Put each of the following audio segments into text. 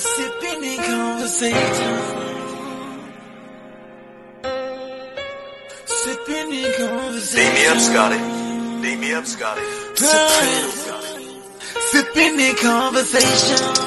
Sipping in conversation. Sipping in conversation. Beat me up, Scotty. Beat me up, Scotty. Sipping, in conversation.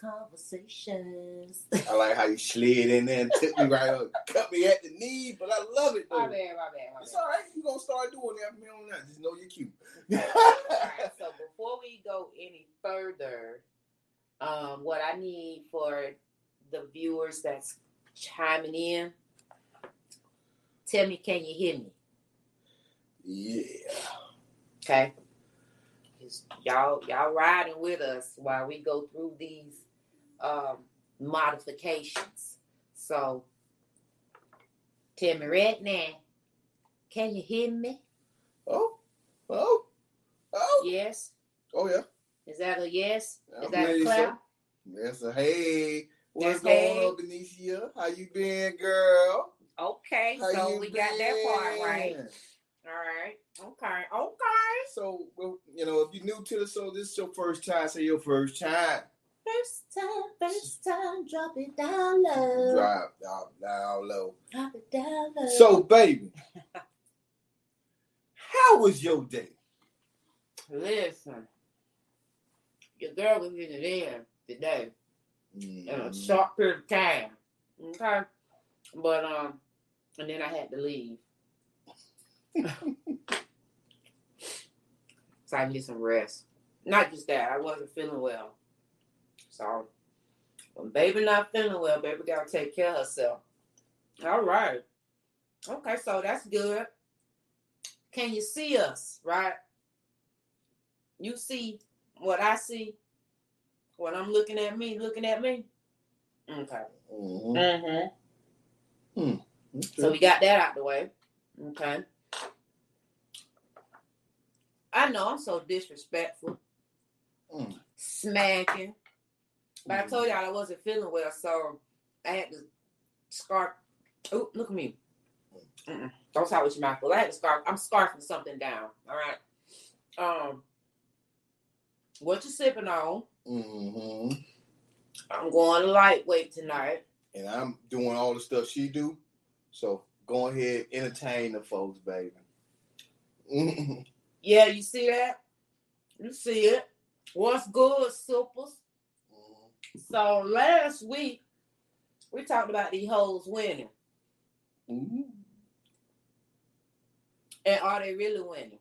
Conversations. I like how you slid in there and took me right up, cut me at the knee, but I love it though. My bad, my bad, my It's bad. all right. You gonna start doing that from here on out. Just know you're cute. So before we go any further, um, what I need for the viewers that's chiming in, tell me, can you hear me? yeah. Okay Y'all, y'all riding with us while we go through these um, modifications. So, tell me right now, can you hear me? Oh, oh, oh, Yes. oh yeah. Is that a yes? I Is that a clap? Yes, sir. Hey, what's going hey. on, Benicia? How you been, girl? Okay, How so we got that part right. All right. Okay. Okay. So, well, you know, if you're new to the show, this is your first time. Say your first time. First time, first time, drop it down low. Drop down, down low. Drop it down low. So, baby, how was your day? listen, your girl was in it in today in a Mm, short period of time. Okay. But um, and then I had to leave. so I need some rest. Not just that, I wasn't feeling well. So when baby not feeling well, baby gotta take care of herself. All right. Okay, so that's good. Can you see us, right? You see what I see when I'm looking at me, looking at me? Okay. Mm-hmm. Mm-hmm. Okay. So we got that out the way. Okay. I know I'm so disrespectful, Mm. smacking. But I told y'all I wasn't feeling well, so I had to scarf. Oh, look at me. Mm-mm. Don't talk with your mouth full. I had to scarf. I'm scarfing something down. All right. Um, what you sipping on? Mm hmm I'm going lightweight tonight. And I'm doing all the stuff she do. So go ahead, entertain the folks, baby. Mhm. Yeah, you see that? You see it? What's good, supers? So last week we talked about these hoes winning, Mhm. and are they really winning?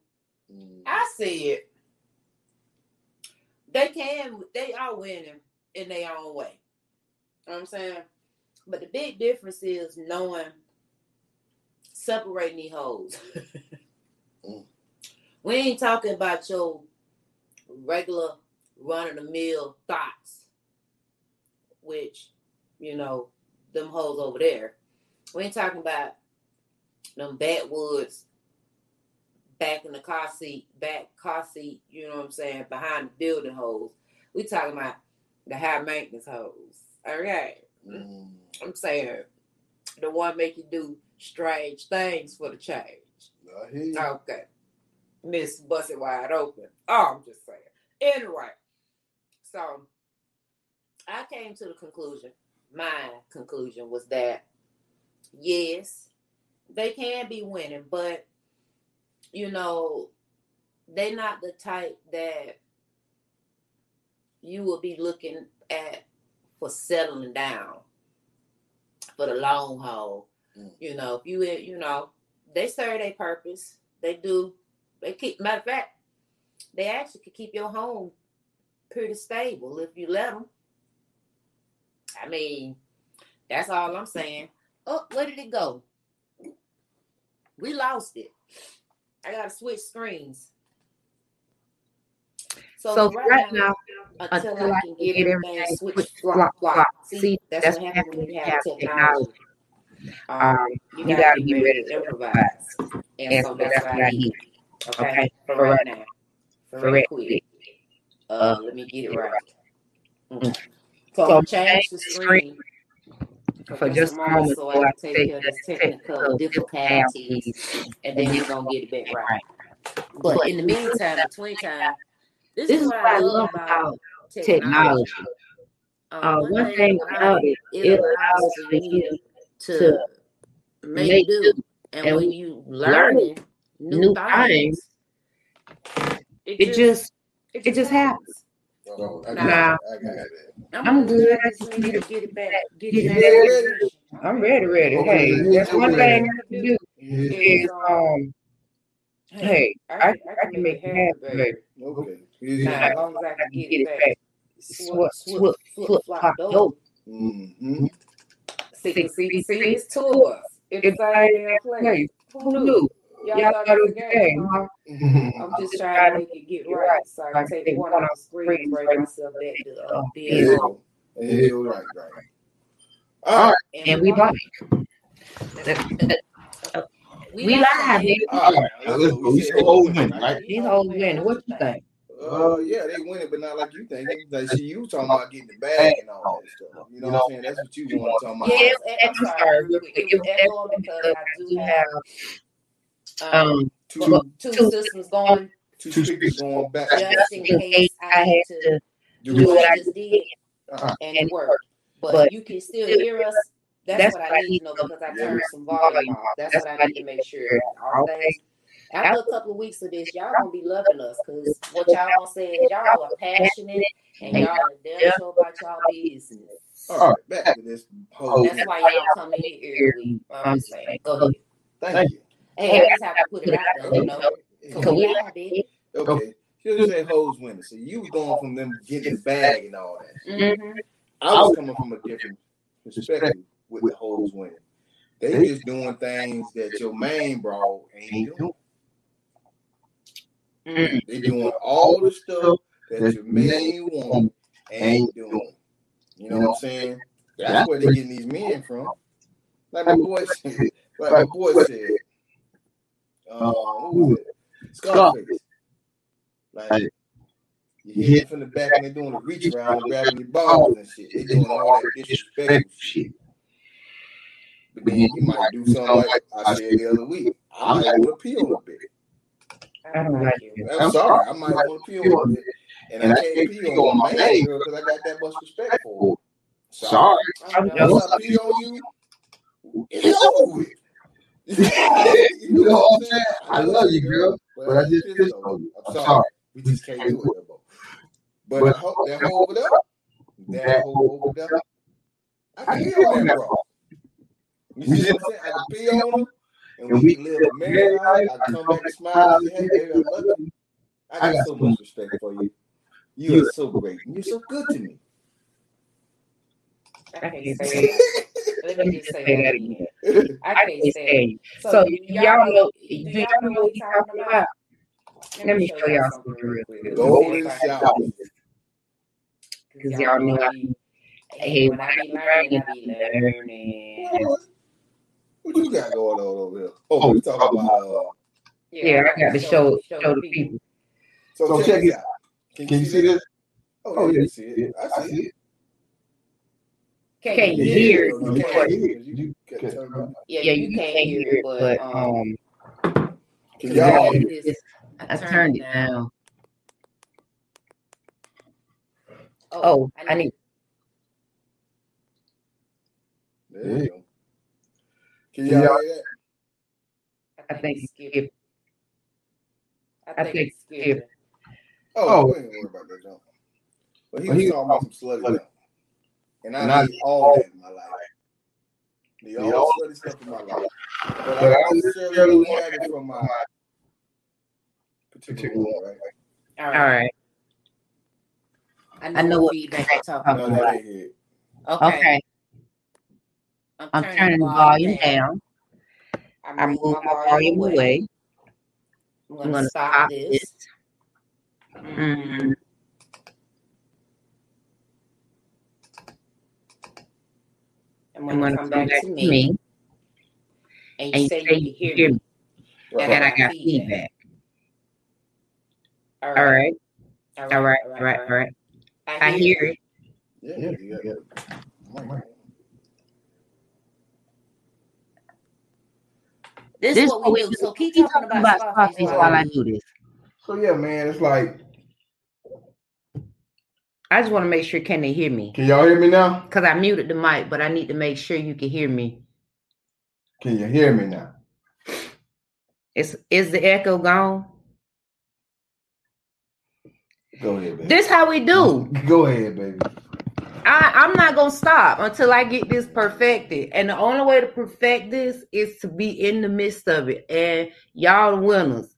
Mhm. I said they can, they are winning in their own way. You know what I'm saying? But the big difference is knowing separating these hoes. Mm. We ain't talking about your regular run of the mill thoughts, which, you know, them hoes over there. We ain't talking about them backwoods back in the car seat, back car seat, you know what I'm saying, behind the building hoes. We talking about the high maintenance hoes. Okay. Mm. I'm saying the one make you do strange things for the change. Okay. Miss Bust It Wide Open. Oh, I'm just saying. Anyway, so I came to the conclusion, my conclusion was that yes, they can be winning, but you know, they're not the type that you will be looking at for settling down for the long haul. Mm. You know, if you you know, they serve their purpose. They do. They keep. Matter of fact, they actually could keep your home pretty stable if you let them. I mean, that's all I'm saying. Oh, where did it go? We lost it. I gotta switch screens. So, So right, right now, now, until, until I can get everything switched, flop, flop, flop. flop. See, that's, that's what happens when you have technology. technology. Um, Um, you, you gotta, be ready to improvise. And, And so that's what I need. Okay, Okay, for right now. For right quick. Uh, let me get it right. Mm. So, So change the screen For just a moment, so I can take care of this technical difficulties, and then you're gonna get it back right. But in the meantime, between time, this, This is what I love about technology. technology. Uh, Uh, one thing about it, it allows for you to make do, and, And when you learning new, new things, it, It just, it just happens. I got, nah. I got it. I'm, good. I just need to get it back. Get Get it it back. back. I'm ready, ready. Okay, Hey, let's that's one it. thing I can do is, um, hey, I, I can make it happen, baby. Okay. Now, Yeah. as long as I I can can get it back. Swip, Swip, swip, flip, flip, flop, flop, dope. dope. Mm-hmm. See, see, see, See, it's two of us. It's It's the same place. Hey, Who who knew? Knew? Y'all, Y'all thought thought it was a it was game, game, huh? Mm-hmm. I'm just trying to make it get right. So I can take one off the screen and break myself back to uh, being Yeah. home. Yeah, you're right, right. All right. And we like, We, we live, baby. All right. Let's go. We said whole win, right? These hoes win. What you think? Uh, yeah, they win it, but not like you think. Like, see, you talking about getting the bag and all that stuff. You know what I'm saying? That's what you want to talk about. Yeah, Yes, I'm I'm sorry. sorry, real quick. It was echoing because I do have um, Um, Two, two two- systems going two speakers going back. just in case I had to Do do what what I I just did Uh-huh. and it worked. But, But you can still hear us. That's, that's what I need to know because I Yeah. turned some volume off. That's what I need to make sure. All things. After a couple of weeks of this, y'all gonna be loving us because what y'all gonna say is y'all are passionate and y'all are damn sure about y'all business. All right, back to this whole. That's why y'all come in here every. I'm saying. Go ahead. Thank you. Hey, I just have to put it out there, you know. Cause we live, baby. Okay. She just say hoes winning. So you was going from them getting the bag and all that. Mhm. I was coming from a different perspective with the hoes winning. They just doing things that your main bro ain't doing. mm, They doing all the stuff that your main woman ain't doing. You know what I'm saying? That's where they getting these men from. Like my boy said, like my boy said, uh, who was it? Scarface. Like you hit from the back and they're doing the reach around and grabbing your balls and shit. They doing all that disrespectful shit. But then you might do something like I said the other week. I might want to pee on a bit. I don't like you. I'm sorry, I might want to pee on a bit. And I can't pee on my main girl because I got that much respect for her. Sorry. I'm I'm Once I pee on you, it's over with. You know what I'm saying? I love you, girl, but I just pissed on you. I'm sorry. We just can't do it, though. But that hoe, that hoe over there, that hoe over there, I can pee on that bro. You see what I'm saying? I can pee on her, and we can live a married life. I can come back and smile hey, baby, I love you. I got so much respect for you. You are so great. You're so good to me. I can't say that. Let me just say that again. I can't say Say, So, so do y'all know, do do y'all y'all know what he's talking about? Let me show y'all something real quick. Golden shower. Cause y'all know I Hey, when I be learning, I be learning. What you got going on over there? Oh, we talking about uh, Yeah, I got to show show the people. So, So check, check it out. Can you see this? Oh, Oh, yeah, yeah, you see it. I see it. Can't, Can't hear hear it. it. You You can't can't hear hear it. it. You You can can- turn it up. Yeah, Yeah, you can't hear it, but um, Can y'all hear it? this- I turned it down. Oh, I need. There you go. Can y'all hear that? I think it's skip. I I think think it's skipped. Oh, Oh. we ain't worry about that jump. But he was talking about some slutty slutty. stuff. And I And need all that in my life. The The all all- slutty stuff in my life. But But I I don't don't necessarily necessarily want want it from my particular particular one, right? All All right. right. I know, I know what what feedback you're talking talking No, about. that ain't it. Okay. Okay. I'm turning the volume down. I move my volume away. I'm I'm gonna gonna stop stop this. this. Mhm. I'm I'm gonna gonna come back to me, me, and and you you say say you hear me. Right. that I got feedback. All All right. right. All right. All right. All right. I hear it. Yeah, Yeah, you yeah. This, This is what we do. So keep talking about Scarface Scarface while while I I do this. So yeah, man, it's like, I just want to make sure can they hear me? can y'all hear me now? Because I muted the mic, but I need to make sure you can hear me. Can you hear me now? Is is the echo gone? Go ahead, baby. This how we do. Go ahead, baby. I, I'm not gonna stop until I get this perfected. And the only way to perfect this is to be in the midst of it. And y'all the winners.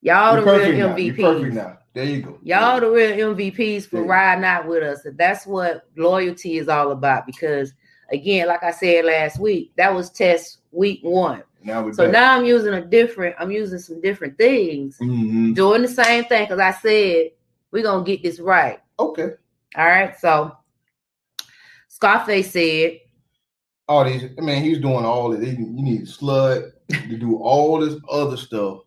Y'all You're the real now. You're perfect MVPs. There you go. Y'all the real MVPs for riding out with us. And that's what loyalty is all about. Because again, like I said last week, that was test week one. now So back. now I'm using a different, I'm using some different things, Mhm. doing the same thing because I said we're gonna get this right. Okay. All right. So Scarface said, All these, I mean, he's doing all this. You need slut to do all this other stuff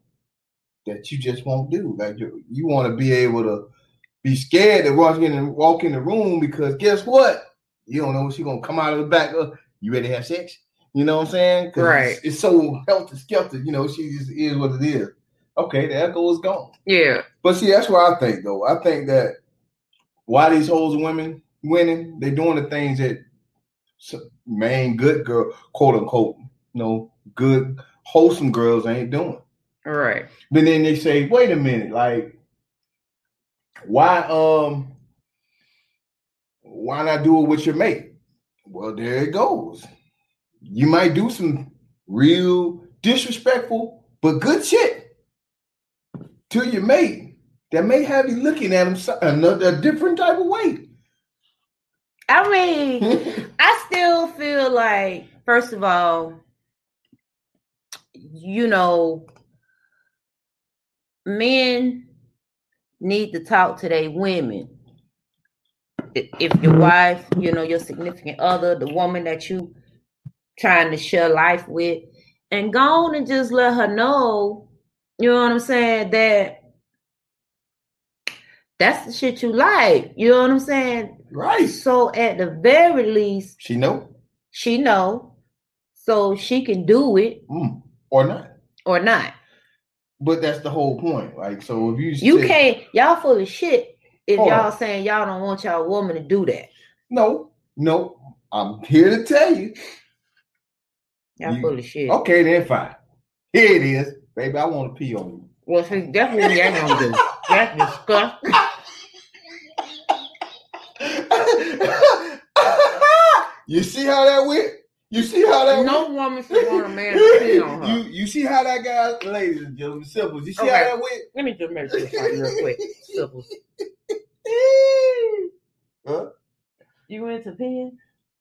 that you just won't do. Like you, you want to be able to be scared to walk in and walk in the room because guess what? You don't know she's gonna come out of the back. Of, you ready to have sex? You know what I'm saying? Right. It's, it's so healthy skelter. You know, she just is what it is. Okay, the echo is gone. Yeah, But see, that's what I think though. I think that why these hoes women winning, they doing the things that main good girl, quote unquote, you know, good wholesome girls ain't doing. Right. But then they say, wait a minute, like, why um why not do it with your mate? Well, there it goes. You might do some real disrespectful but good shit to your mate that may have you looking at him another a different type of way. I mean, I still feel like, first of all, you know, men need to talk to their women. If your wife, you know, your significant other, the woman that you trying to share life with, and go on and just let her know, you know what I'm saying, that that's the shit you like. You know what I'm saying? right. So at the very least, She know she know, so she can do it mm, or not. or not. But that's the whole point. Like, so if you You say- can't. Y'all full of shit if y'all on. saying y'all don't want y'all woman to do that. no, no, I'm here to tell you. Y'all You- full of shit. Okay, then fine. Here it is, baby. I want to pee on you. Well, see, that's what y'all gonna do. That's disgusting. you see how that went? You see how that No went? woman should want a man to pee on her. you you see how that guy, ladies and gentlemen, simple. You see Okay. how that went? Let me just make sure something real quick. Simple. Huh? You into peeing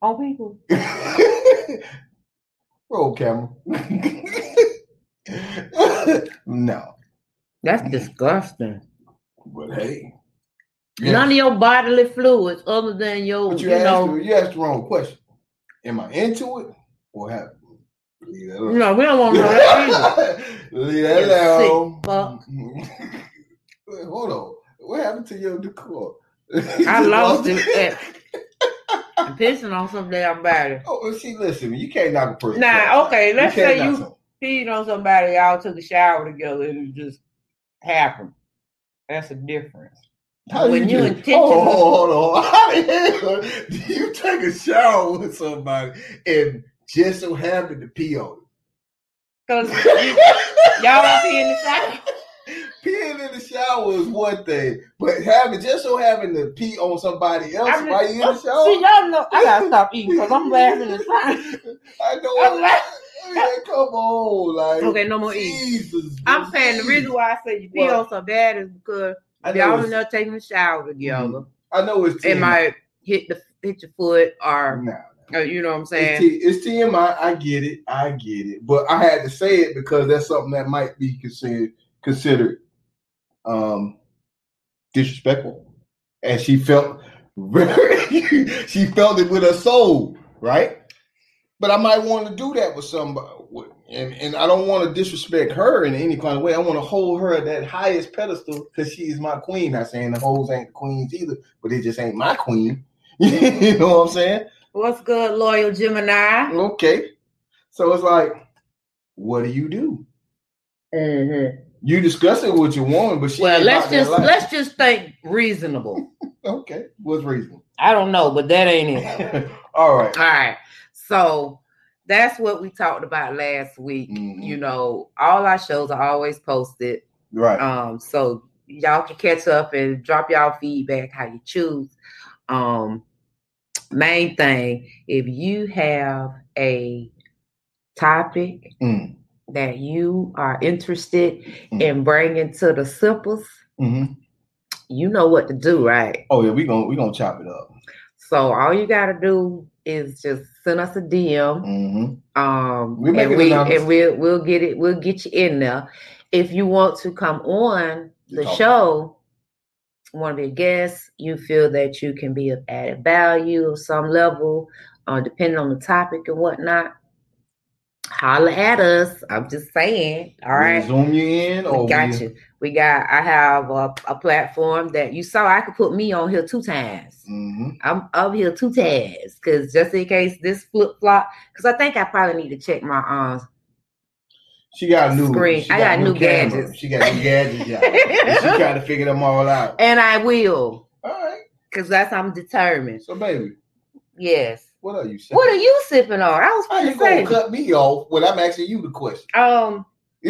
on people? Roll camera. no, That's disgusting. but hey, None of your bodily fluids, other than your, But you, you, asked, know, the- you asked the wrong question. Am I into it or have? Leave that alone. No, we don't want to know that Leave that You alone. Hold on. What happened to your decor? I lost it. I'm pissing on some damn body. Oh, well, see, listen, you can't knock a person. Nah, okay, let's can't say you someone. peed on somebody, y'all took a shower together, and it just happened. That's a difference. How when you do- intentional- oh, Hold on, hold on. How the hell do you take a shower with somebody and just so happen to pee on them? Because y'all don't pee in the shower. Peeing in the shower is one thing, but having just so having to pee on somebody else I mean, while you in the shower. See, y'all know I gotta stop eating because I'm laughing and. I know. I'm laughing. Yeah, come on, like Okay, no more eating. Jesus. I'm saying the reason why I say you pee on so bad is because I know y'all it's- in taking a shower together, I know it's it TMI. might hit the hit your foot or uh, you know what I'm saying. It's. T- it's TMI. I get it. I get it. But I had to say it because that's something that might be considered considered um disrespectful. And she felt very she felt it with her soul, right? But I might want to do that with somebody. And, and I don't want to disrespect her in any kind of way. I want to hold her at that highest pedestal because she is my queen. Not saying the hoes ain't queens either, but it just ain't my queen. you know what I'm saying? What's good, loyal Gemini? Okay. So it's like, what do you do? Mm-hmm. You discuss it with your woman, but she Well, let's just let's just think reasonable. okay. What's reasonable? I don't know, but that ain't it. All right. All right. So that's what we talked about last week. Mhm. You know, all our shows are always posted. Right. Um, so y'all can catch up and drop y'all feedback how you choose. Um, main thing, if you have a topic Mm. that you are interested Mm. in bringing to the simples, hmm you know what to do, right? Oh yeah, we gonna we gonna chop it up. So all you gotta do is just send us a DM. hmm Um, We'll and we and we'll we'll get it. We'll get you in there. If you want to come on the show, want to be a guest, you feel that you can be of added value of some level, uh, depending on the topic and whatnot. Holla at us. I'm just saying. All right. Zoom you in, or We got we- you. We got. I have a, a platform that you saw. I could put me on here two times. Mhm. I'm up here two times because just in case this flip flop. Because I think I probably need to check my um. She got new. Screen. She I got got new cameras. gadgets. She got new gadgets. Yeah. She trying to figure them all out. And I will, All right. because that's I'm determined. So baby, Yes. what are you saying? What are you sipping on? I was How you going gonna cut me off when I'm asking you the question? Um,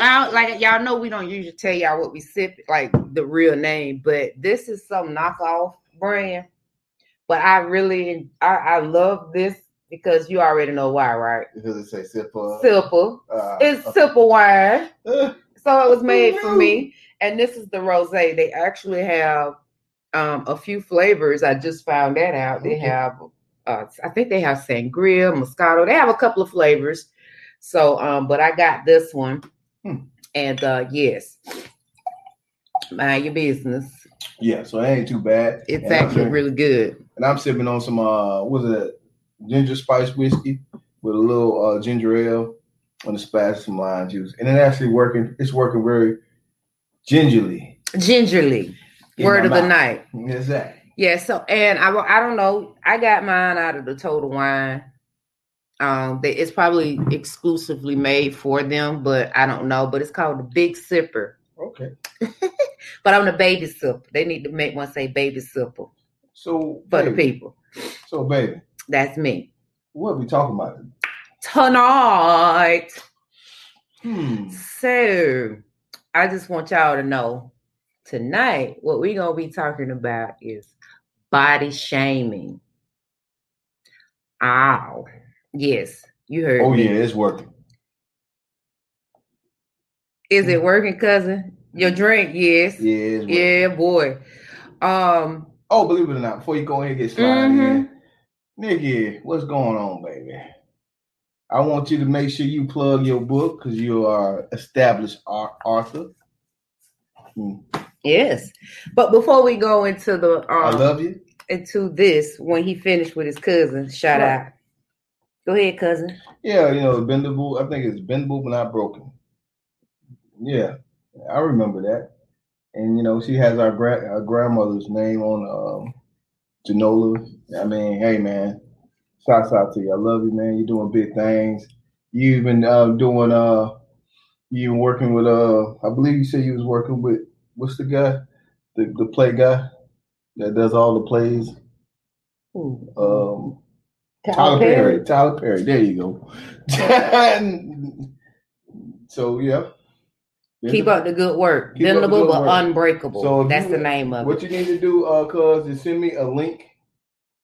I like y'all know we don't usually tell y'all what we sip, like the real name, but this is some knockoff brand. But I really, I, I love this because you already know why, right? because it say sipper. Simple. Uh, It's simple wine. uh, So it was made for me. And this is the rose. They actually have um, a few flavors. I just found that out. They Okay. have, uh, I think they have sangria, moscato. They have a couple of flavors. So, um, but I got this one. Hmm. And uh, yes, mind your business. yeah, so it ain't too bad. It's And actually really good. And I'm sipping on some uh, was it, ginger spice whiskey with a little uh, ginger ale and a splash some lime juice, and it actually working. It's working very gingerly. Gingerly. in Word of the night. Exactly. Yeah, so and I I don't know. I got mine out of the Total Wine. Um, they, it's probably exclusively made for them, but I don't know. But it's called the Big Sipper. Okay. But I'm the baby sipper. They need to make one say baby sipper So for the people. So baby, That's me. what are we talking about? Tonight. Hmm. So I just want y'all to know tonight what we're gonna be talking about is body shaming. Ow. Yes, you heard Oh me. yeah, it's working. Is it working, cousin? Your drink, yes. Yeah. Yeah, boy. Um, Oh, believe it or not, before you go ahead and get Mhm. in, Nikki, what's going on, baby? I want you to make sure you plug your book because you are established au- author. Hmm. yes. But before we go into the I um love you. into this, when he finished with his cousin, shout Right. out. Go ahead, cousin. Yeah, you know, bendable. I think it's bendable but not broken. Yeah, I remember that. And you know, she has our, gra- our grandmother's name on um, Genola. I mean, hey man, shouts out to you. I love you, man. You're doing big things. You even uh, doing Uh, you been working with uh, I believe you said you was working with what's the guy, the the play guy that does all the plays. Ooh. Um, Tyler Tyler Perry. Perry. Tyler Perry. There you go. so yeah. Keep up the good work. The Bendable but work. unbreakable. So That's you- the name of What it. you need to do, uh, cuz, is send me a link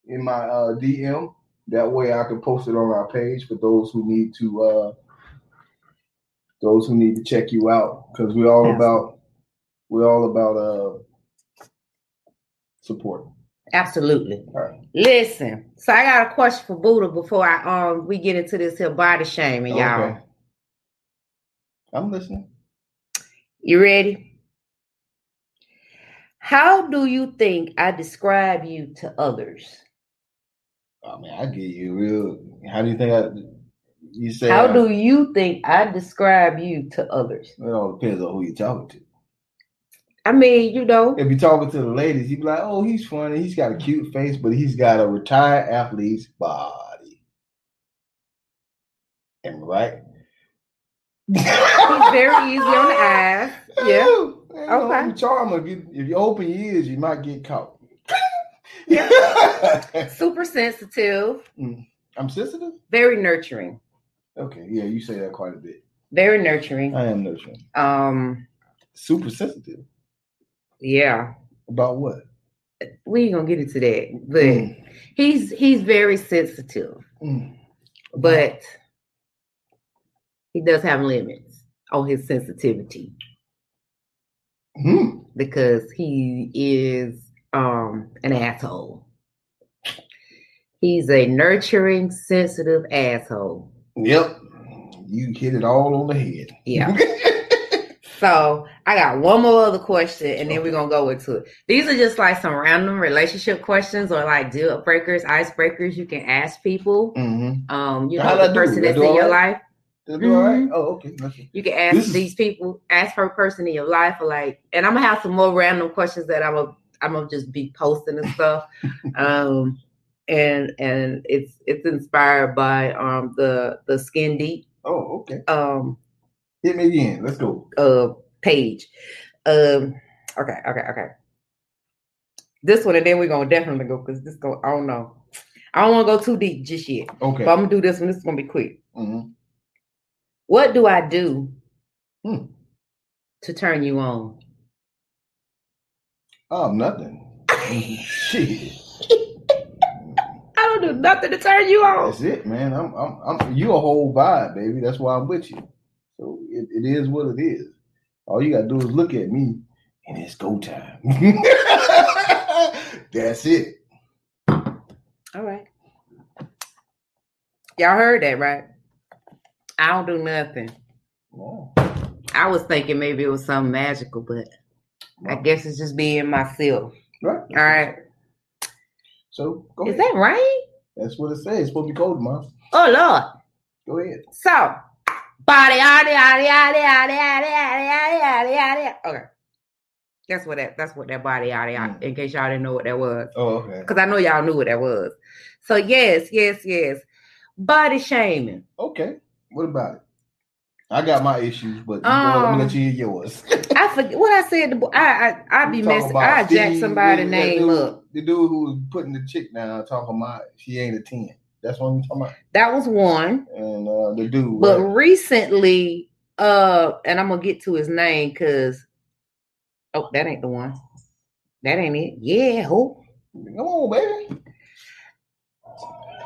in my uh DM. That way I can post it on our page for those who need to uh those who need to check you out. Because we're all about we're all about uh support. Absolutely. Right. Listen, so I got a question for Buddha before I um we get into this here body shaming, y'all. I'm listening. You ready? How do you think I describe you to others? I mean, I get you real. How do you think I you say How I- do you think I describe you to others? it all depends on who you're talking to. I mean, you know, If you're talking to the ladies, you'd be like, "Oh, he's funny. He's got a cute face, but he's got a retired athlete's body." Am I right? he's very easy on the eyes. Yeah. okay. Okay. Charmer. If you, if you open your ears, you might get caught. Yeah. Super sensitive, I'm sensitive. very nurturing. Okay, yeah, you say that quite a bit. Very nurturing. I am nurturing. Um, Super sensitive yeah. about what? We ain't gonna get into that. But Mm, he's he's very sensitive, mm. but he does have limits on his sensitivity Hmm. because he is um an asshole. He's a nurturing, sensitive asshole. Yep, you hit it all on the head. Yeah. So I got one more other question, and then we're gonna go into it. These are just like some random relationship questions or like deal breakers, icebreakers you can ask people. mm-hmm. Um, you How'd know, the person that's in all your right? life. Did I do all right? Mhm. Oh, okay. Okay. You can ask This is- these people, ask for a person in your life, or like, and I'm gonna have some more random questions that I'm gonna I'm gonna just be posting and stuff. um, and and it's it's inspired by um the the Skin Deep Oh, okay. um Hit me again. Let's go. uh page. Um, okay, okay, okay. This one, and then we're gonna definitely go because this go. I don't know. I don't want to go too deep just yet, Okay. but I'm gonna do this one. This is gonna be quick. Mhm. What do I do Hmm. to turn you on? Oh, nothing. Shit. I don't do nothing to turn you on. That's it, man. I'm, I'm, I'm. You a whole vibe, baby. That's why I'm with you. So it, it is what it is. All you gotta do is look at me, and it's go time. That's it. All right. Y'all heard that, right? I don't do nothing. Oh, I was thinking maybe it was something magical, but I guess it's just being myself. right. All right. So go Is ahead. that right? That's what it says. It's supposed to be cold tomorrow. Oh Lord. Go ahead. So, body, yada, yada, yada, yada, yada, yada, yada, yada. Okay. That's what that. That's what that body, yada, yada. Mm. In case y'all didn't know what that was, Oh, okay. because I know y'all knew what that was. So yes, yes, yes. Body shaming. Okay. What about it? I got my issues, but you go, I'm Um, let you hear yours. I forget what I said. To, I I I be messing. I jack somebody's name dude- up. The dude who was putting the chick down, talking about she ain't a ten. That's what I'm talking about. That was one. And uh, the dude, But right? recently, uh, and I'm gonna get to his name because oh, that ain't the one. That ain't it. Yeah, who? come on, baby.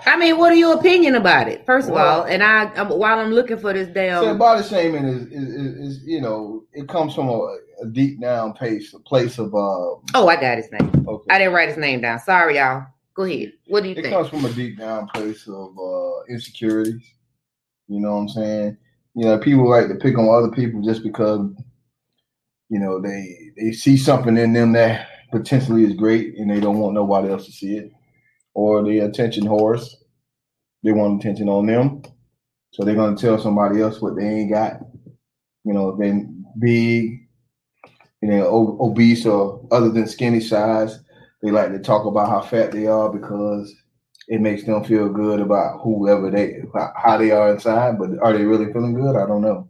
I mean, what are your opinion about it? First of Well- all, and I I'm, while I'm looking for this So damn, body shaming is, is, is, is you know it comes from a, a deep down place a place of uh oh, I got his name. okay. I didn't write his name down. Sorry, y'all. Go ahead. What do you it think? It comes from a deep down place of uh insecurities. You know what I'm saying? You know, people like to pick on other people just because you know they they see something in them that potentially is great and they don't want nobody else to see it. Or the attention horse. they want attention on them. So they're gonna tell somebody else what they ain't got. You know, if they big, you know, obese or other than skinny size. They like to talk about how fat they are because it makes them feel good about whoever they how they are inside. But are they really feeling good? I don't know.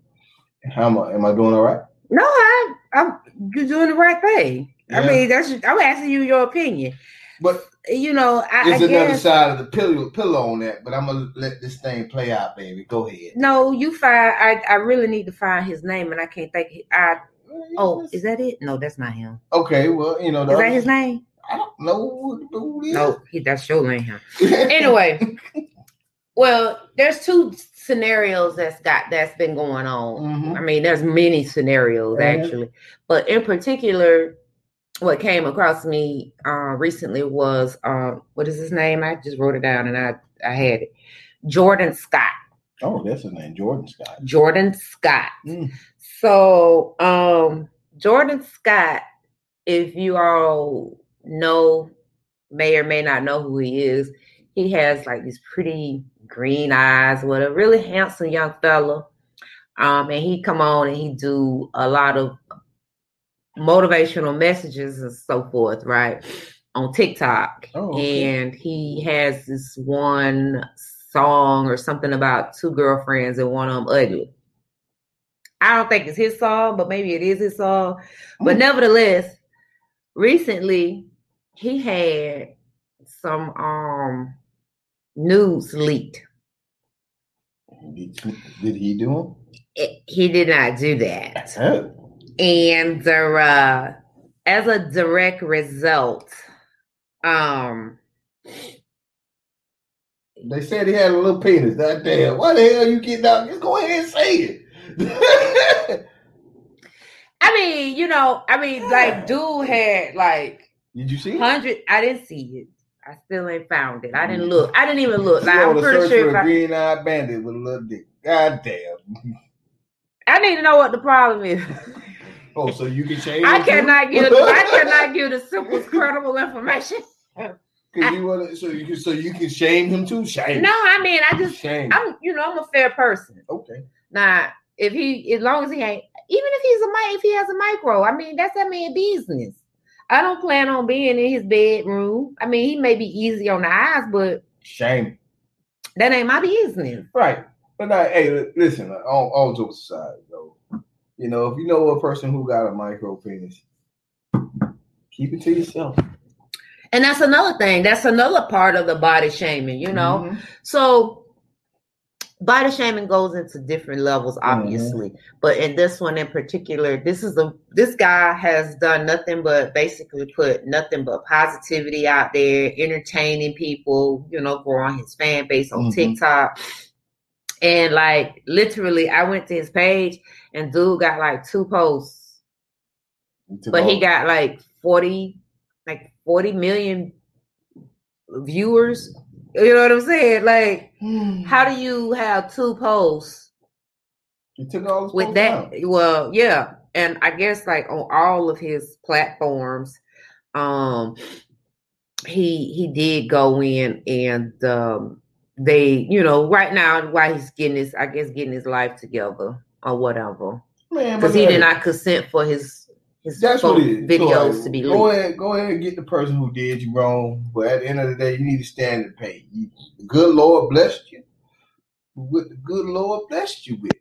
How am I? Am I doing all right? No, I, I'm you're doing the right thing. I mean, that's I'm asking you your opinion. But You know, I, I there's another guess side of the pillow pillow on that. But I'm gonna let this thing play out, baby. Go ahead. no. You find I I really need to find his name, and I can't think. I oh, is that it? No, that's not him. Okay, well, you know, Is that his name? I don't know who it is. No, he, that's your name. Anyway, well, there's two scenarios that's got that's been going on. Mhm. I mean, there's many scenarios Mhm. actually, but in particular, what came across me uh, recently was um, what is his name? I just wrote it down and I I had it. Jordan Scott. Oh, that's his name, Jordan Scott. Jordan Scott. Mm. So, um, Jordan Scott, if you all know, may or may not know who he is, he has like these pretty green eyes with a really handsome young fella. Um, and he come on and he do a lot of motivational messages and so forth, right? On TikTok. Oh, okay. And he has this one song or something about two girlfriends and one of them ugly. I don't think it's his song, but maybe it is his song. But Mm. nevertheless, recently he had some um news leaked. Did, did he do It- he did not do that. and uh, as a direct result, um, They said he had a little penis. That damn. Why the hell you getting out? Just go ahead and say it. I mean, you know, I mean, like, dude had like Did you see? it? hundred. I didn't see it. I still ain't found it. I didn't mm. look. I didn't even look. Like, I'm pretty sure. for a I, green eyed bandit with a little dick. God damn. I need to know what the problem is. Oh, so you can change. I cannot give. I cannot give the simplest credible information. 'Cause you wanna, so you can, so you can shame him too. Shame. No, I mean, I just, shame. I'm, you know, I'm a fair person. okay. Now, if he, as long as he ain't, even if he's a mic, if he has a micro, I mean, that's that man business. I don't plan on being in his bedroom. I mean, he may be easy on the eyes, but Shame. that ain't my business. Right. But now, hey, listen. All, all jokes aside, though, you know, if you know a person who got a micro penis, keep it to yourself. And that's another thing. That's another part of the body shaming, you know. Mhm. So body shaming goes into different levels, obviously. But in this one in particular, this is a this guy has done nothing but basically put nothing but positivity out there, entertaining people, you know, growing his fan base on Mhm. TikTok. And like literally, I went to his page and dude got like two posts, took but he got like 40, like 40 million viewers. You know what I'm saying? Like, how do you have two posts You took all his with posts that? down. Well, yeah, and I guess like on all of his platforms, um, he he did go in and um, they, you know, right now while he's getting his, I guess, getting his life together or whatever, because he did not consent for his his That's what it is. videos So, to be Go leaked. ahead, go ahead and get the person who did you wrong. But at the end of the day, you need to stand and pay. You, the good Lord blessed you. What the good Lord blessed you with.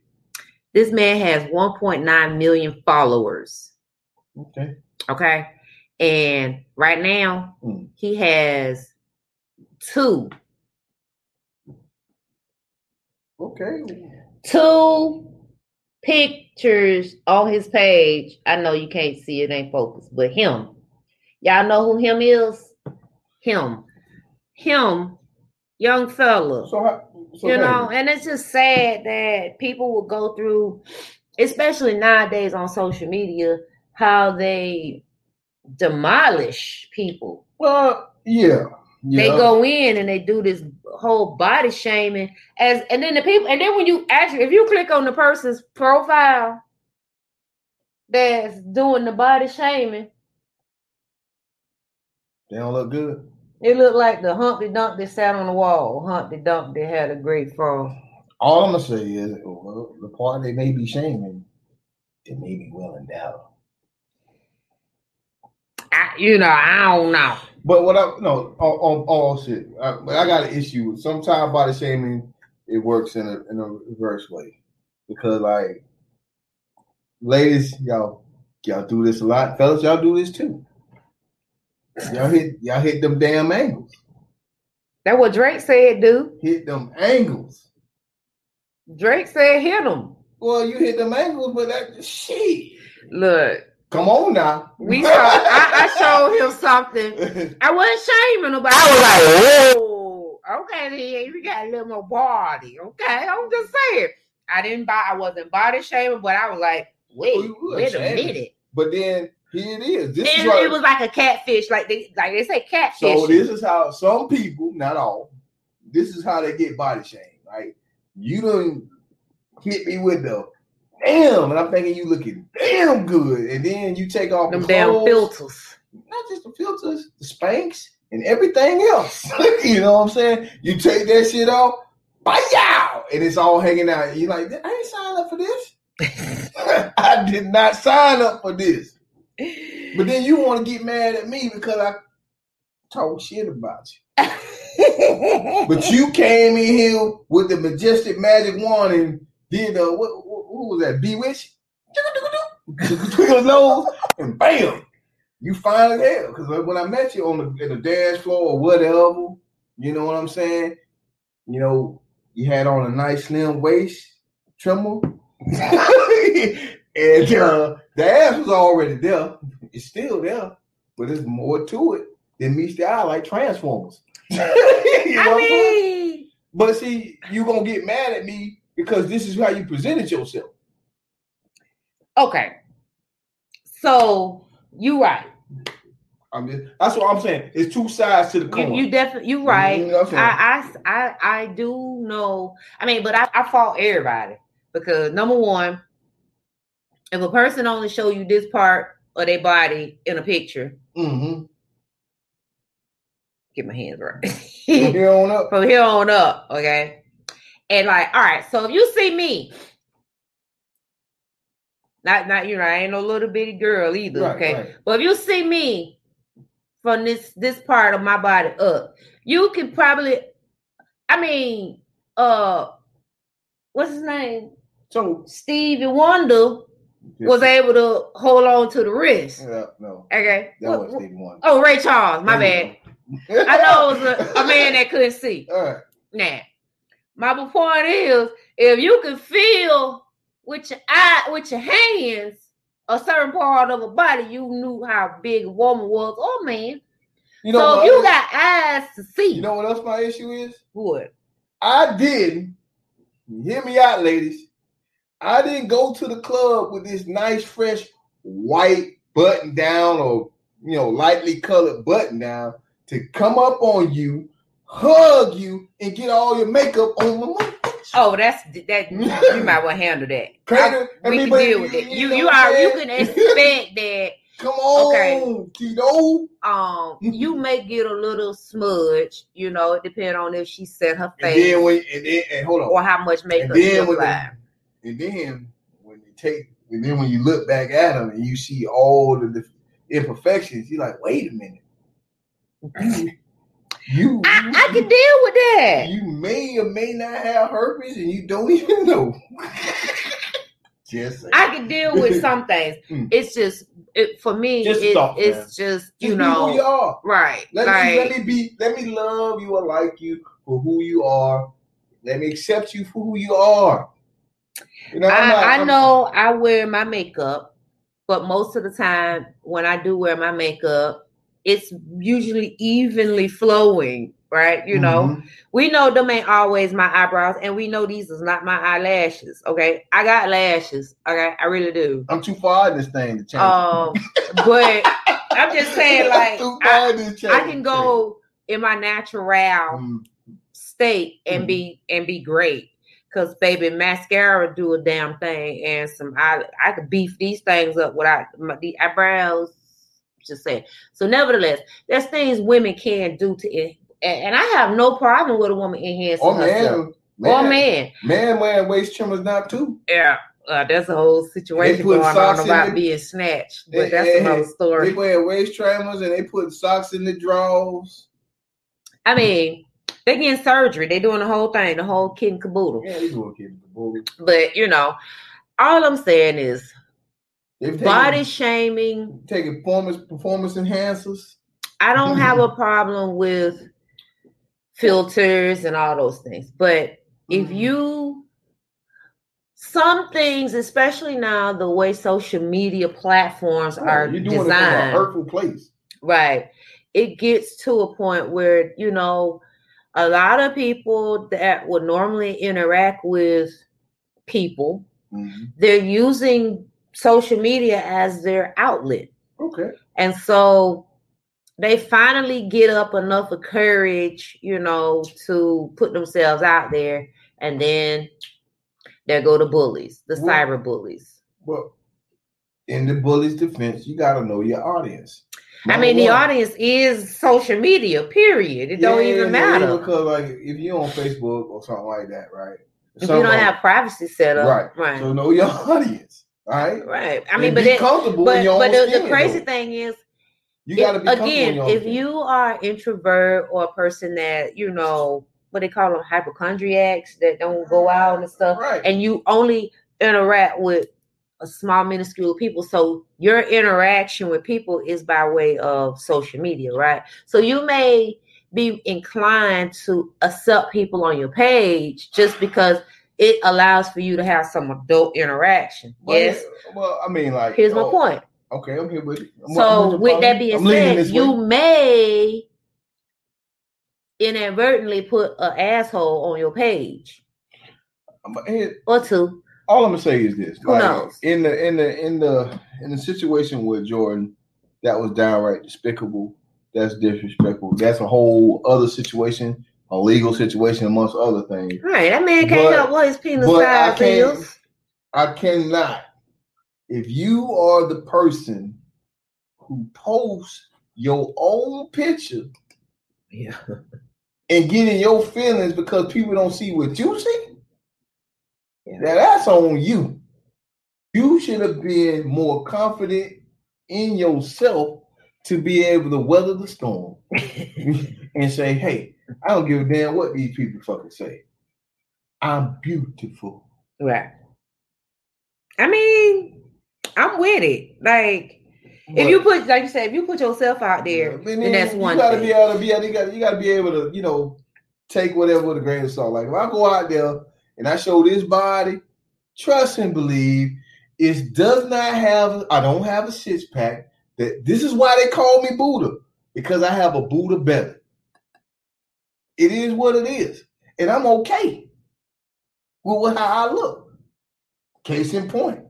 This man has 1.9 million followers. Okay. Okay. And right now, Mm. he has two, Okay. two pictures on his page. I know you can't see it, ain't focused, but him. Y'all know who him is? Him. Him, young fella. So, how, so you know, and it's just sad that people will go through, especially nowadays on social media, how they demolish people. Well, yeah. Yeah. They go in and they do this whole body shaming as and then the people and then when you actually if you click on the person's profile that's doing the body shaming, They don't look good. It looked like the Humpty Dumpty sat on the wall. Humpty Dumpty had a great fall. All I'm gonna say is, well, the part they may be shaming, it may be well endowed. I, you know, I don't know. But what I no, all, all, all shit. I, but I got an issue with sometimes body shaming. It works in a in a reverse way because like, ladies, y'all y'all do this a lot. Fellas, y'all do this too. Y'all hit y'all hit them damn angles. That what Drake said, dude. Hit them angles. Drake said hit them. Well, you hit them angles, but that shit. Look, Come on now. we saw. I, I showed him something. I wasn't shaming him, but I was like, "Whoa, okay, then you got a little more body." Okay, I'm just saying. I didn't buy. I wasn't body shaming, but I was like, "Wait, Oh, wait a minute." But then here it is. This And is what, it was like a catfish, like they like they say catfish. so this is how some people, not all, this is how they get body shamed. Right? You don't hit me with the damn, and I'm thinking you looking damn good, and then you take off them the damn filters. not just the filters, the Spanx, and everything else. you know what I'm saying? You take that shit off, yow, and it's all hanging out. You're like, I ain't signed up for this. I did not sign up for this. But then you want to get mad at me because I talk shit about you. But you came in here with the majestic magic wand and did the what, what, who was that? Bewitch? Between your nose and bam, you as hell. Because when I met you on the in the dance floor or whatever, you know what I'm saying? You know, you had on a nice slim waist trimmer. and uh, the ass was already there. It's still there, but there's more to it than meets the eye like Transformers. you know I what I'm saying? mean, But see, you gonna get mad at me because this is how you presented yourself. okay. So you right. I mean, that's what I'm saying. It's two sides to the You, coin. you definitely you right. You know I'm? I, I I I do know. I mean, but I, I fault everybody because number one, if a person only show you this part of their body in a picture, mm-hmm. get my hands right. From here on up. From here on up, okay. And like, all right, so if you see me, not not you know, I ain't no little bitty girl either, Right, okay. right. But if you see me from this this part of my body up, you can probably, I mean, uh, what's his name? So Stevie Wonder was able to hold on to the wrist. Yeah, no, Okay. that What- wasn't Stevie Wonder. oh, Ray Charles, my bad. There you go. I know it was a, a man that couldn't see. All right. Now, my point is, if you can feel with your eye, with your hands, a certain part of a body, you knew how big a woman was or man. You know, so if you got eyes to see, you know what else my issue is? what? I didn't hear me out, ladies. I didn't go to the club with this nice, fresh white button down or you know, lightly colored button down to come up on you, hug you, and get all your makeup on my motherfucker. Oh, that's that. You might want to handle that. Crater, I- we can deal with it. You you are you can expect that. Come on, Okay. Tito. Um, you may get a little smudge. You know, it depends on if she set her face. And then when and then and hold on. or how much makeup And then when and then when you take and then when you look back at them and you see all the dif- imperfections, you're like, wait a minute. You you, I, I can deal with that. you may or may not have herpes and you don't even know. Just saying. I can deal with some things. Mm. It's just it, for me. Just it- soft, man. it's just Just you be who you know are. right. Let like me let me be let me love you or like you for who you are. Let me accept you for who you are. You know, I'm not- I, I know I wear my makeup, but most of the time when I do wear my makeup, it's usually evenly flowing. Right, you know, Mhm. we know them ain't always my eyebrows, and we know these is not my eyelashes. Okay, I got lashes. Okay, I really do. I'm too far in this thing to change. Um, but I'm just saying, like, I, I can go in my natural Mm. state and Mhm. be and be great. Cause baby, mascara do a damn thing, and some I I could beef these things up without my, the eyebrows. Just saying. So, nevertheless, there's things women can do to it, and, and I have no problem with a woman enhancing Or herself. man, Or man, man, man wearing waist trimmers now too. yeah. Uh, that's a whole situation going on about it. being snatched, but They- that's they- another They story. wear waist trimmers and they put socks in the drawers. I mean, they getting surgery. They doing the whole thing, the whole kid and caboodle. Yeah, they do okay. But you know, all I'm saying is They've taken, body shaming. taking performance performance enhancers. I don't have a problem with filters and all those things. But if Mhm. you some things, especially now the way social media platforms are you're doing it from a designed, hurtful place. right? It gets to a point where, you know, a lot of people that would normally interact with people, Mhm. they're using social media as their outlet. Okay. And so they finally get up enough of courage, you know, to put themselves out there. And then there go the bullies, the Well- cyber bullies. Well, in the bully's defense, you got to know your audience. I mean, the audience is social media, period. It don't Yeah, even yeah, matter. because like if you're on Facebook or something like that, right? if you don't have privacy set up. right, Right. So know your audience, all right? right. I And mean, but be it, comfortable but, but the, the crazy though. thing is You got to be again, if skin. you are introvert or a person that you know what they call them hypochondriacs that don't go out and stuff, right, and you only interact with a small minuscule people, so your interaction with people is by way of social media, right? So you may be inclined to accept people on your page just because it allows for you to have some adult interaction. Well, yes. yeah, Well, I mean, like, Here's my oh, point. Okay, I'm here with you. I'm- I'm So with with that being I'm said, you way. may inadvertently put an asshole on your page I'm- or two. all I'm gonna say is this: Who like, knows? in the in the in the in the situation with Jordan, that was downright despicable. That's disrespectful. That's a whole other situation, a legal situation amongst other things. Right, that man can't But- help what his penis size is. I cannot. If you are the person who posts your own picture Yeah. and getting your feelings because people don't see what you see, Yeah. now that's on you. You should have been more confident in yourself to be able to weather the storm and say, hey, I don't give a damn what these people fucking say. I'm beautiful. Right. I mean, I'm with it. Like, if you put, like you said, if you put yourself out there, But then that's one You gotta thing. be able to be. You got. You got to be able to. You know, take whatever with a grain of salt. Like if I go out there and I show this body, trust and believe, it does not have. I don't have a six pack. That this is why they call me Buddha because I have a Buddha belly. It is what it is, and I'm okay with what- how I look. Case in point,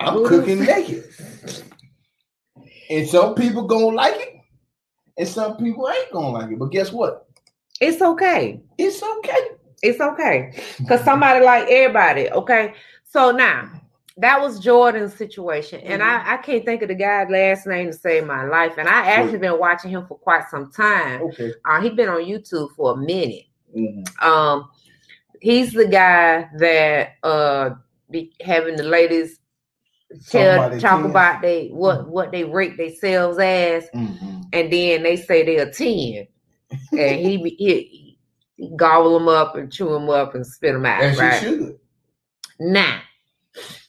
I'm cooking naked. And some people gonna like it, and some people ain't gonna like it. But guess what? It's okay. It's okay. It's okay. Because somebody like everybody, okay? So now that was Jordan's situation. And I, I can't think of the guy's last name to save my life. And I actually been watching him for quite some time. Okay. Uh, he's been on YouTube for a minute. Mhm. Um, he's the guy that uh be having the ladies tell Talk about their talk tens. about they what what they rate themselves as, Mhm. and then they say they're ten, and he he, he gobble them up and chew them up and spit them out. As right should. now,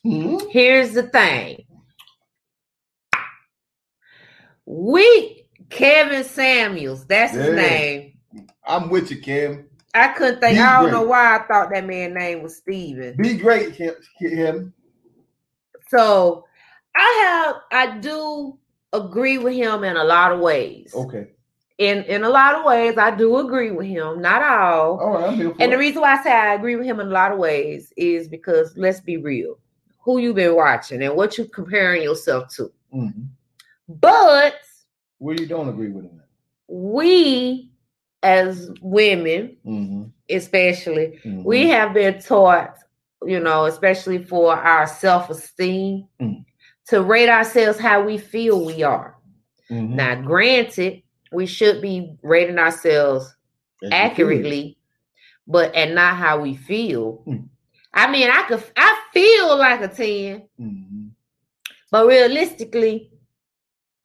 Mhm. here's the thing: we Kevin Samuels, that's his name. I'm with you, Kim. I couldn't think. He's I don't great. know why I thought that man's name was Steven. Be great, Kim. So I have I do agree with him in a lot of ways. Okay. In in a lot of ways, I do agree with him. Not all. All right. I'm here for And the reason why I say I agree with him in a lot of ways is because let's be real. Who you've been watching and what you're comparing yourself to. Mhm. But Where you don't agree with him? we as women, Mm-hmm. especially, we have been taught, you know, especially for our self-esteem, Mm. to rate ourselves how we feel we are. Mhm. Now, granted, we should be rating ourselves accurately, but and not how we feel. Hmm. I mean, I could I feel like a 10, Mhm. but realistically,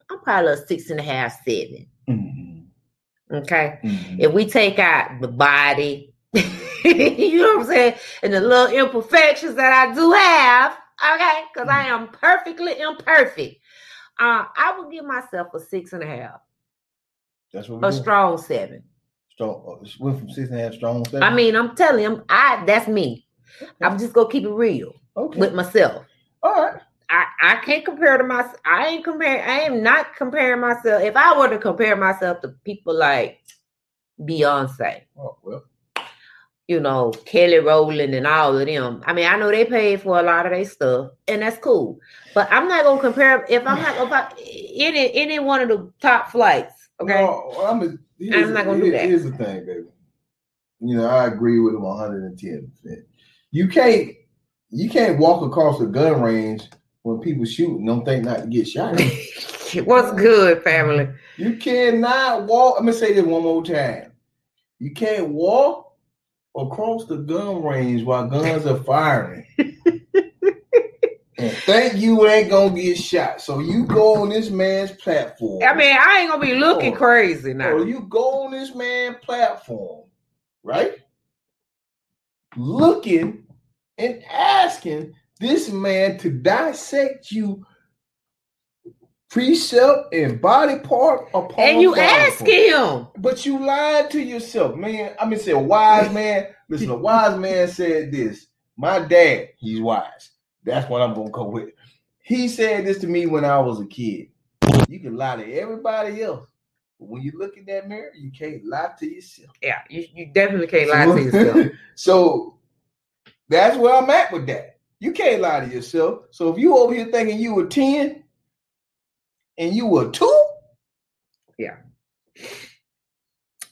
I'm probably a six and a half, seven. Mhm. Okay. Mhm. If we take out the body, you know what I'm saying, and the little imperfections that I do have, okay, because I am perfectly imperfect. Uh, I would give myself a six and a half, That's what a doing. strong seven. strong. uh, Went from six and a half strong. Seven. I mean, I'm telling you, I that's me. I'm just gonna keep it real okay. with myself. All right. I, I can't compare to myself. I ain't compare. I am not comparing myself. If I were to compare myself to people like Beyonce, Oh, well. you know, Kelly Rowland and all of them. I mean, I know they paid for a lot of their stuff, and that's cool. But I'm not gonna compare if I'm not gonna any any one of the top flights. Okay, No, I'm, a, I'm not gonna do that. Here's the thing, baby. You know, I agree with him 110. percent You can't, you can't walk across a gun range when people shooting. Don't think not to get shot. what's good, family? you cannot walk. I'm gonna say this one more time. You can't walk across the gun range while guns are firing. and think you ain't gonna get shot. So you go on this man's platform. I mean, I ain't gonna be looking Oh. crazy now. Or you go on this man platform, right? Looking and asking this man to dissect you precept and body part upon and you ask him. But you lied to yourself, man. I mean, say a wise man. Listen, a wise man said this. My dad, he's wise. That's what I'm gonna go with. He said this to me when I was a kid. You can lie to everybody else, when you look in that mirror, you can't lie to yourself. Yeah, you, you definitely can't lie to yourself. so that's where I'm at with that. You can't lie to yourself. So if you over here thinking you were 10 and you were two, Yeah,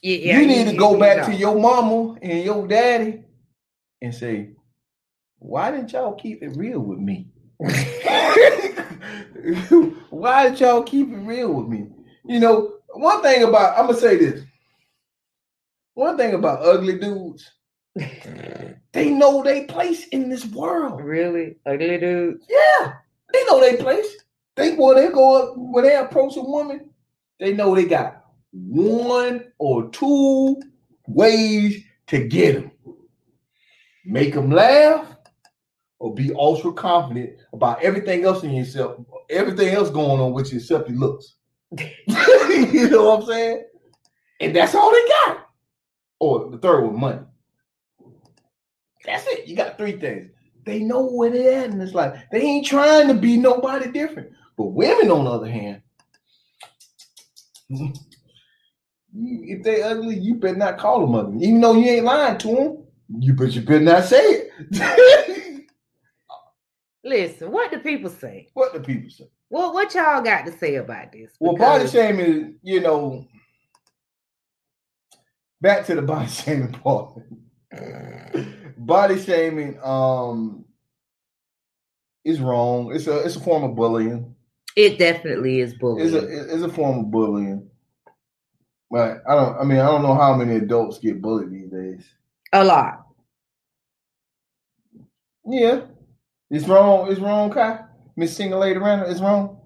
yeah, you need to go back know. to your mama and your daddy and say, why didn't y'all keep it real with me? why did y'all keep it real with me? You know, one thing about I'm gonna say this. One thing about ugly dudes, they know they place in this world. really ugly dude. Yeah, they know they place. They when they go up when they approach a woman, they know they got one or two ways to get them. Make them laugh, or be ultra confident about everything else in yourself, everything else going on with you except your looks. you know what I'm saying? And that's all they got. Or the third one, money. That's it. You got three things. They know where they're at in this life. They ain't trying to be nobody different. But women, on the other hand, if they ugly, you better not call them ugly. Even though you ain't lying to them, you but you better not say it. Listen, what do people say? what do people say. What what y'all got to say about this? Well, body Because- shaming you know, back to the body shaming part. body shaming um is wrong. It's a it's a form of bullying. It definitely is bullying. It's a it's a form of bullying. But I don't I mean I don't know how many adults get bullied these days. a lot. Yeah. It's wrong. It's wrong, Kai. Miss Single Lady Randall, it's wrong.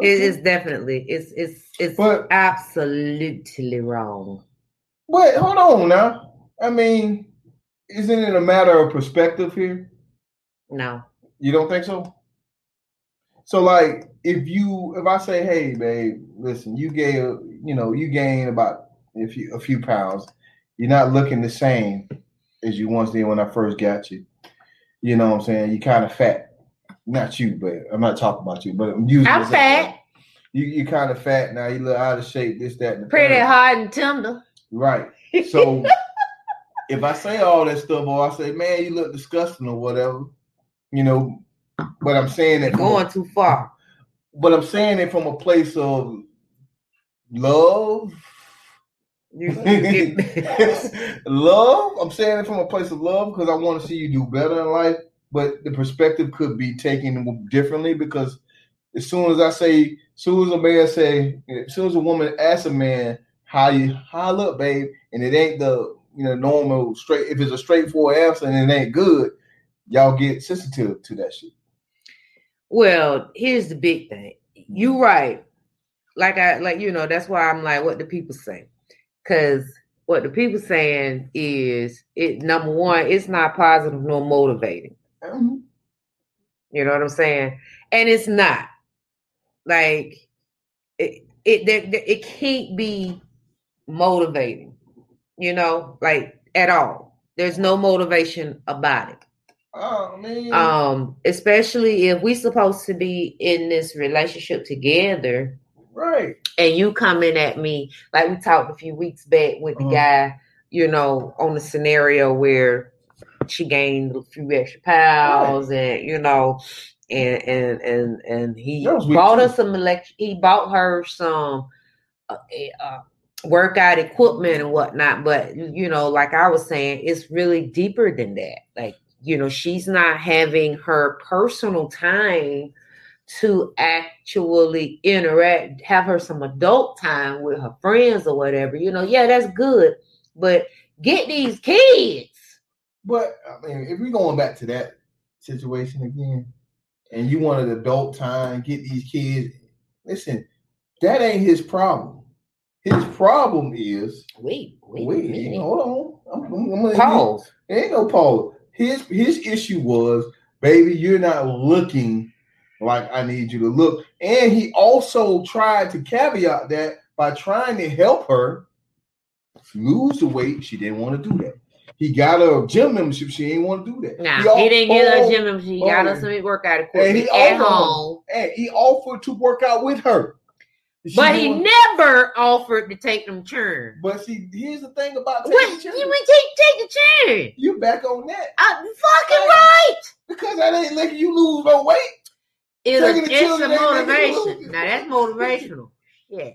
It is definitely it's it's it's But absolutely wrong. but hold on now. I mean, isn't it a matter of perspective here? No. You don't think so? So like if you if I say, hey babe, listen, you gain you know, you gain about a few a few pounds, you're not looking the same as you once did when I first got you. You know what I'm saying? You kind of fat. Not you, but I'm not talking about you, but I'm using I'm fat. You you kind of fat now, you look out of shape, this, that, and the Pretty third. hard and tender. Right. So if I say all that stuff, or I say, man, you look disgusting or whatever, you know, but I'm saying it a- Going too far. but I'm saying it from a place of love. You, you get- love. I'm saying it from a place of love because I want to see you do better in life. But the perspective could be taken differently because as soon as I say, as soon as a man say, as soon as a woman asks a man how you how look, babe, and it ain't the you know normal straight. If it's a straightforward answer and it ain't good, y'all get sensitive to that shit. Well, here's the big thing. You mm-hmm. right. Like I like you know, that's why I'm like, what the people say. Cause what the people saying is it number one, it's not positive nor motivating. Mhm. You know what I'm saying? And it's not like it it it can't be motivating, you know, like at all. There's no motivation about it. Oh man, Um, especially if we supposed to be in this relationship together right? and you coming at me like we talked a few weeks back with the Mhm. guy, you know, on the scenario where she gained a few extra pounds and you know, and and and and he That was week bought her some elect. He bought her some uh, uh, workout equipment and whatnot. But you know, like I was saying, it's really deeper than that. Like you know, she's not having her personal time to actually interact, have her some adult time with her friends or whatever. You know, yeah, that's good, but get these kids. But I mean, if we're going back to that situation again, and you want an adult time, get these kids. Listen, that ain't his problem. His problem is Wait, wait, wait, hold on. I'm, I'm, I'm gonna- Pause. Ain't no pause. His his issue was, baby, you're not looking like I need you to look. And he also tried to caveat that by trying to help her lose the weight. She didn't want to do that. He got a gym membership. She didn't want to do that. Nah, al- he didn't get a gym membership. He got oh. some workout And he equipment at offered- home. And he offered to work out with her. She But he want- never offered to take them churn. But see, here's the thing about What? taking You children. would take take the churn. You back on that I'm fucking right. because that ain't letting you lose no weight. It's, it's a ain't making you motivation. Now that's motivational. Yeah.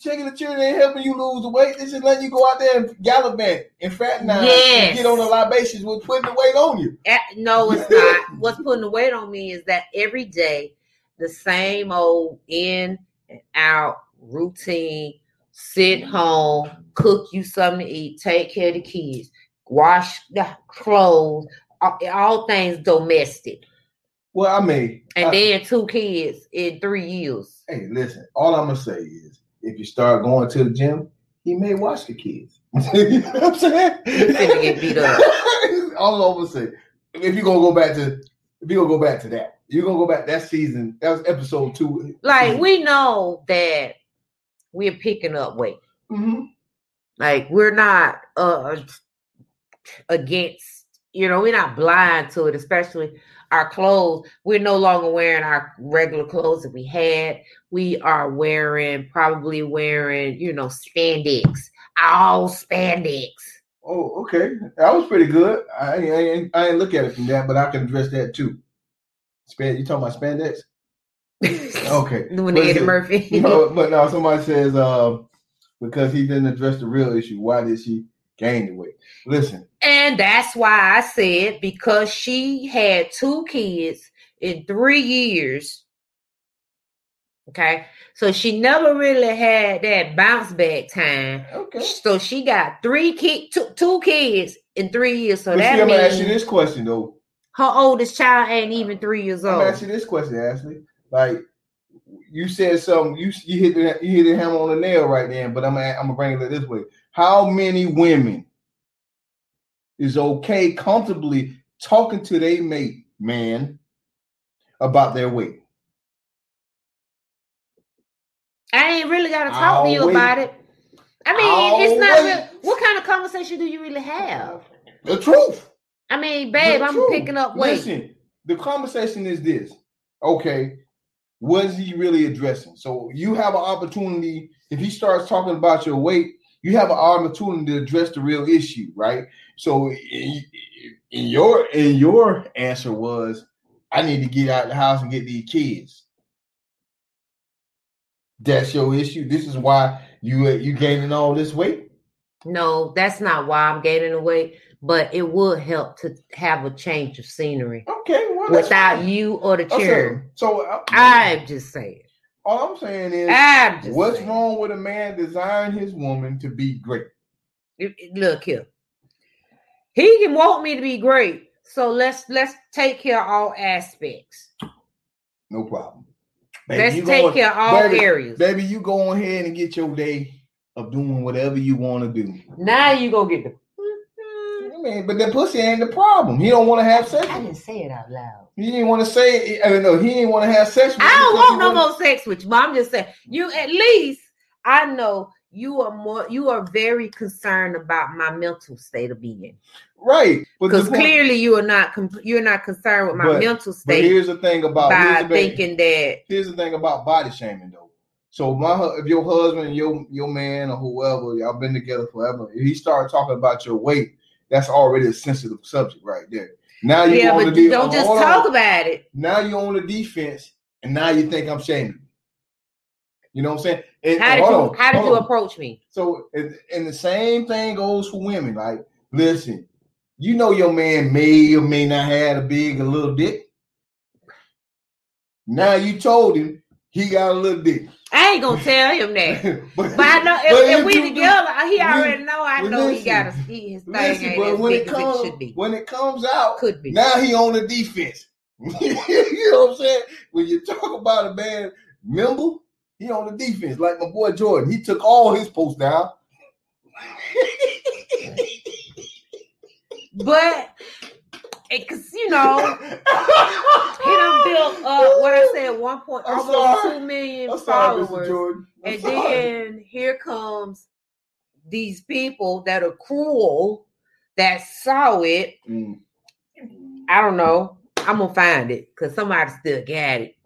Checking the children ain't helping you lose the weight. This is letting you go out there and gallivant and fraternize Yes. and get on the libations with putting the weight on you. Eh, No, it's not. What's putting the weight on me is that every day the same old in and out routine. Sit home, cook you something to eat, take care of the kids, wash the clothes, all, all things domestic. Well, I mean, And I- then two kids in three years. hey, listen. All I'm gonna say is, if you start going to the gym, he may watch the kids. you know what I'm saying? get beat up. all gonna say. If you're gonna go back to, if you're gonna go back to that, you're gonna go back that season. That was episode two. Like we know that we're picking up weight. Mhm. Like we're not uh against, you know, we're not blind to it, especially our clothes. We're no longer wearing our regular clothes that we had. We are wearing probably wearing, you know, spandex, all spandex. Oh, okay. That was pretty good. I, I, ain't- I ain't look at it from that, but I can address that too. Span, you talking about spandex? Okay. Doing But Eddie Murphy. No, but now somebody says uh, because he didn't address the real issue, why did she gain the weight? Listen, And that's why I said because she had two kids in three years. Okay. So she never really had that bounce back time. okay. So she got three kid two, two kids in three years. So but see, that I'm gonna ask you this question though. her oldest child ain't even three years old. I'm gonna old. ask you this question, Ashley. Like you said something, you you hit the you hit the hammer on the nail right there. But I'm gonna I'm gonna bring it this way. How many women is okay comfortably talking to their mate man about their weight? I ain't really got to talk to you Always. about it. I mean, it's not. Real, what kind of conversation do you really have? The truth. I mean, babe, The I'm truth. picking up weight. Listen, the conversation is this. Okay, what is he really addressing? So you have an opportunity. If he starts talking about your weight, you have an opportunity to address the real issue, right? So in, in your in your answer was, I need to get out of the house and get these kids. That's your issue. This is why you you gaining all this weight. No, that's not why I'm gaining the weight. but it would help to have a change of scenery Okay, well, without you or the Okay, children. So uh, I'm just saying. All I'm saying is, what's saying. wrong with a man desiring his woman to be great? Look here. He can want me to be great. So let's let's take care of all aspects. No problem. let's take go- care of all baby, areas. Baby, you go on ahead and get your day of doing whatever you want to do. Now you gonna get the. Mean, but that pussy ain't the problem. He don't want to have sex. I didn't say it out loud. He didn't want to say. It, I mean, no, he didn't want to have sex. With I don't want no more sex with you, but I'm just saying you at least I know you are more you are very concerned about my mental state of being Right, but because point- clearly you are not you're not concerned with my But- mental But state here's the thing about by thinking that here's the thing about body shaming though. So my if your husband, your your man or whoever, y'all been together forever, if he started talking about your weight, that's already a sensitive subject right there. Now you yeah, on but the de- don't just on, talk about it. Now you're on the defense, and now you think I'm shaming. you. You know what I'm saying? And- How did you on, how did you on. approach me? So, and, and the same thing goes for women. Like, listen, you know your man may or may not have a big or little dick. Now you told him he got a little dick. I ain't gonna tell him that. but, But I know if, if we do- together, he already know. I know he got a, he, his thing listen, ain't but when it comes it when it comes out, Could be. now he on the defense. you know what I'm saying? When you talk about a man member, he on the defense. Like my boy Jordan, he took all his posts down. But because you know he done built uh what I said one point I'm almost sorry. two million sorry, followers, and sorry. then here comes these people that are cruel that saw it. Mm. I don't know. I'm gonna find it because somebody still got it.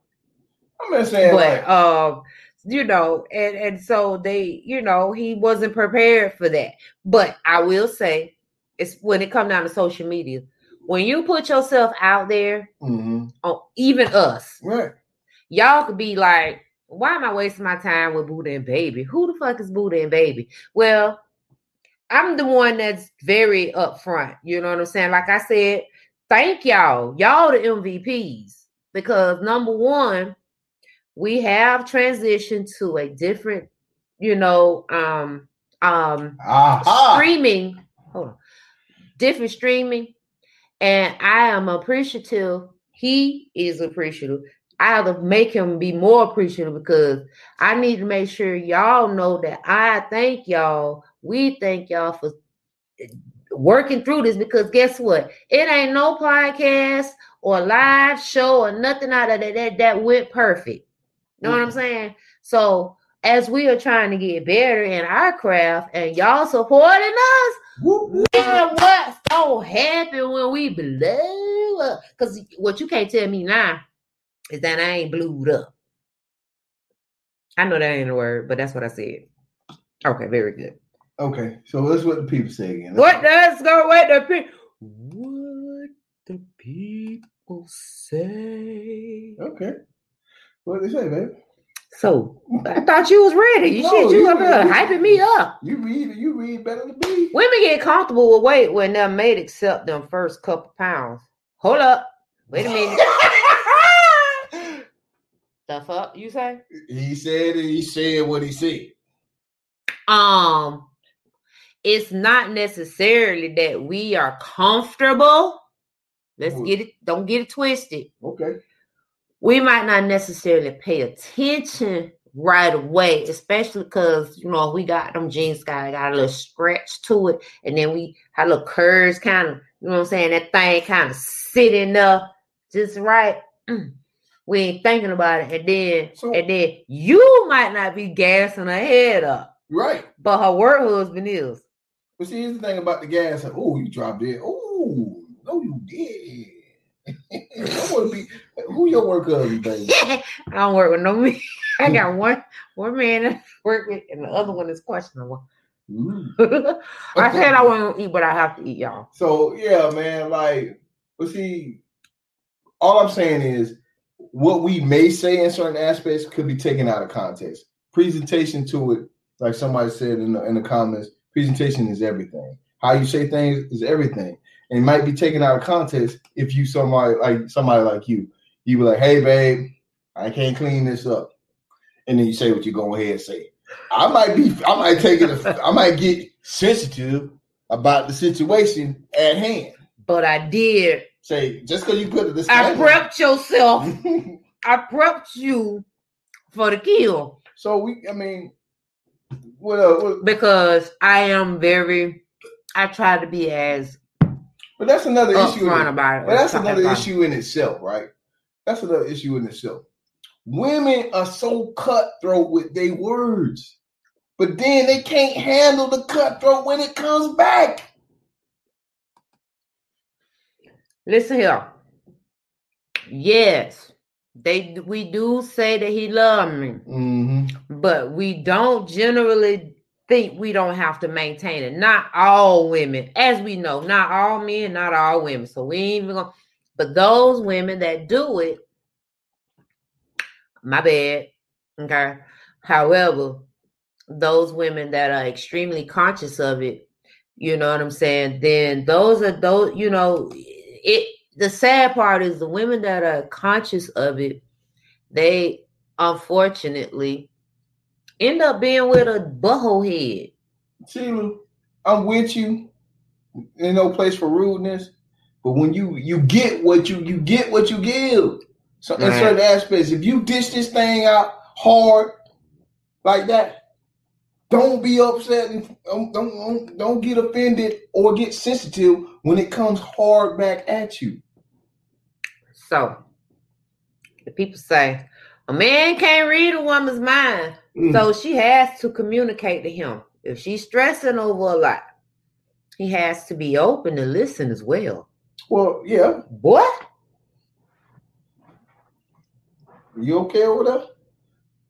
I'm just saying, but like, um you know and and so they you know he wasn't prepared for that but i will say it's when it come down to social media when you put yourself out there mhm. on even us right. y'all could be like why am i wasting my time with buddha and baby who the fuck is buddha and baby well i'm the one that's very upfront you know what i'm saying like i said thank y'all y'all the mvps because number one we have transitioned to a different you know um um Aha. streaming hold on different streaming and i am appreciative. He is appreciative. I have to make him be more appreciative because i need to make sure y'all know that i thank y'all. We thank y'all for eh, working through this because guess what? It ain't no podcast or live show or nothing out of that that, that went perfect. Know what i'm saying? So as we are trying to get better in our craft and y'all supporting us Whoop. Man, happen when we blow up? Because what you can't tell me now is that I ain't blued up. I know that ain't a word, but that's what I said. Okay, very good. Okay, so that's what the people say again. What does go what the people what the people say? Okay. What they say, baby? So I thought you was ready. You No, shit, you you- up there hyping me up. You read, you read better than me. Women get comfortable with weight when they're made accept them first couple pounds. Hold up. Wait a minute. the fuck you say? he said it. He said what he said. Um, it's not necessarily that we are comfortable. Let's get it, don't get it twisted. Okay. We might not necessarily pay attention right away, especially because you know we got them jeans got got a little scratch to it, and then we had little curves kind of, you know what I'm saying? That thing kind of sitting up just right. Mm. We ain't thinking about it, and then So- and then you might not be gassing her head up, Right. but her work husband is. But see, here's the thing about the gas. Oh, you dropped it. Oh, no, you did. I want to be. Who your work husband, baby? I don't work with no man. I got one one man I work with, and the other one is questionable. Ooh. Mm. I said I want to eat, but I have to eat, y'all. So yeah, man. Like, but see, all I'm saying is, what we may say in certain aspects could be taken out of context. Presentation to it, like somebody said in the, in the comments, presentation is everything. How you say things is everything. And it might be taken out of context if you somebody like somebody like you. You be like, hey babe, I can't clean this up. And then you say what you go ahead and say. I might be I might take it I might get sensitive about the situation at hand. But I did. Say just because you put this disclaimer. prepped yourself. I prepped you for the kill so we I mean what, uh, what because I am very. I try to be as but that's another issue. in about it. But that's another about issue in itself, right? That's another issue in itself. Women are so cutthroat with their words, but then they can't handle the cutthroat when it comes back. Listen here. Yes, they we do say that he loved me, Mm-hmm. but we don't generally think we don't have to maintain it. Not all women, as we know, not all men, not all women. So we ain't even gonna. But those women that do it, my bad. Okay. However, those women that are extremely conscious of it, you know what I'm saying? Then those are those, you know, it the sad part is the women that are conscious of it, they unfortunately end up being with a butthole head. Sheila, I'm with you. Ain't no place for rudeness. But when you you get what you you get what you give. So in certain aspects, if you dish this thing out hard like that, don't be upset and don't don't don't, don't get offended or get sensitive when it comes hard back at you. So the people say a man can't read a woman's mind. Mm. So she has to communicate to him. If she's stressing over a lot, he has to be open to listen as well. Well, yeah, Boy, you okay over there?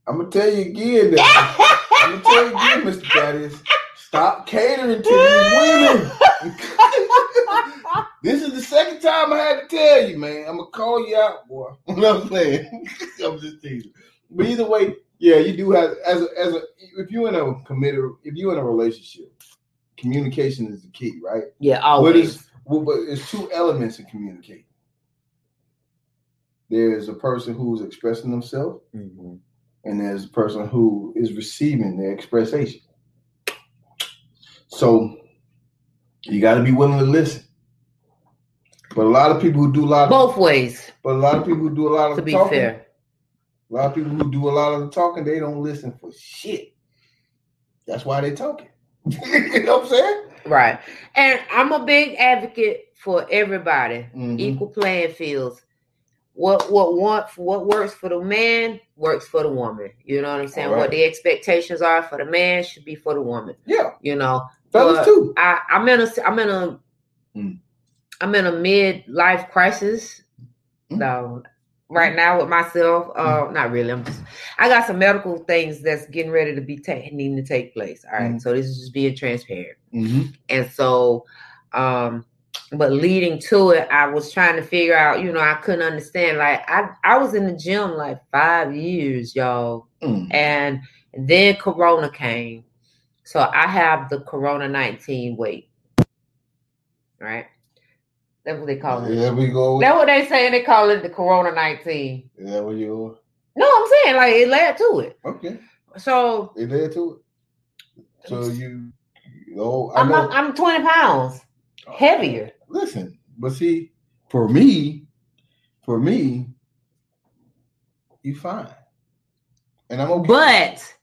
I'm gonna tell you again that I'm gonna tell you again, Mr. Thaddeus, stop catering to these women. this is the second time I had to tell you, man. I'm gonna call you out, boy. You know what I'm saying? I'm just teasing. But either way, yeah, you do have as a, as a if you're in a committed if you're in a relationship, communication is the key, right? yeah, always. well, but there's two elements in communicating. There's a person who's expressing themselves, Mhm. and there's a person who is receiving their expression. So you got to be willing to listen. But a lot of people who do a lot of, Both ways, but a lot of people who do a lot of to be talking, fair. A lot of people who do a lot of the talking, they don't listen for shit. That's why they're talking. you know what I'm saying? Right. And I'm a big advocate for everybody. Mhm. Equal playing fields. What what want what works for the man works for the woman. You know what I'm saying? Right. What the expectations are for the man should be for the woman. Yeah, You know, fellas too. I, I'm in a I'm in a Mm. am in a midlife crisis. Mm. No, right now with myself. Uh, not really. I'm just I got some medical things that's getting ready to be ta- needing to take place. All right, Mm. so this is just being transparent. hmm And so, um, but leading to it, I was trying to figure out. You know, I couldn't understand. Like I I was in the gym like five years, y'all Mm. and then corona came so i have the corona 19 weight right that's what they call it There we go. that's what they say they call it the corona 19 Is that what you? no i'm saying like it led to it Okay, so it led to it. So you, oh, I i'm, know. I'm 20 pounds heavier Listen, but see, for me, for me, you fine, and I'm okay. but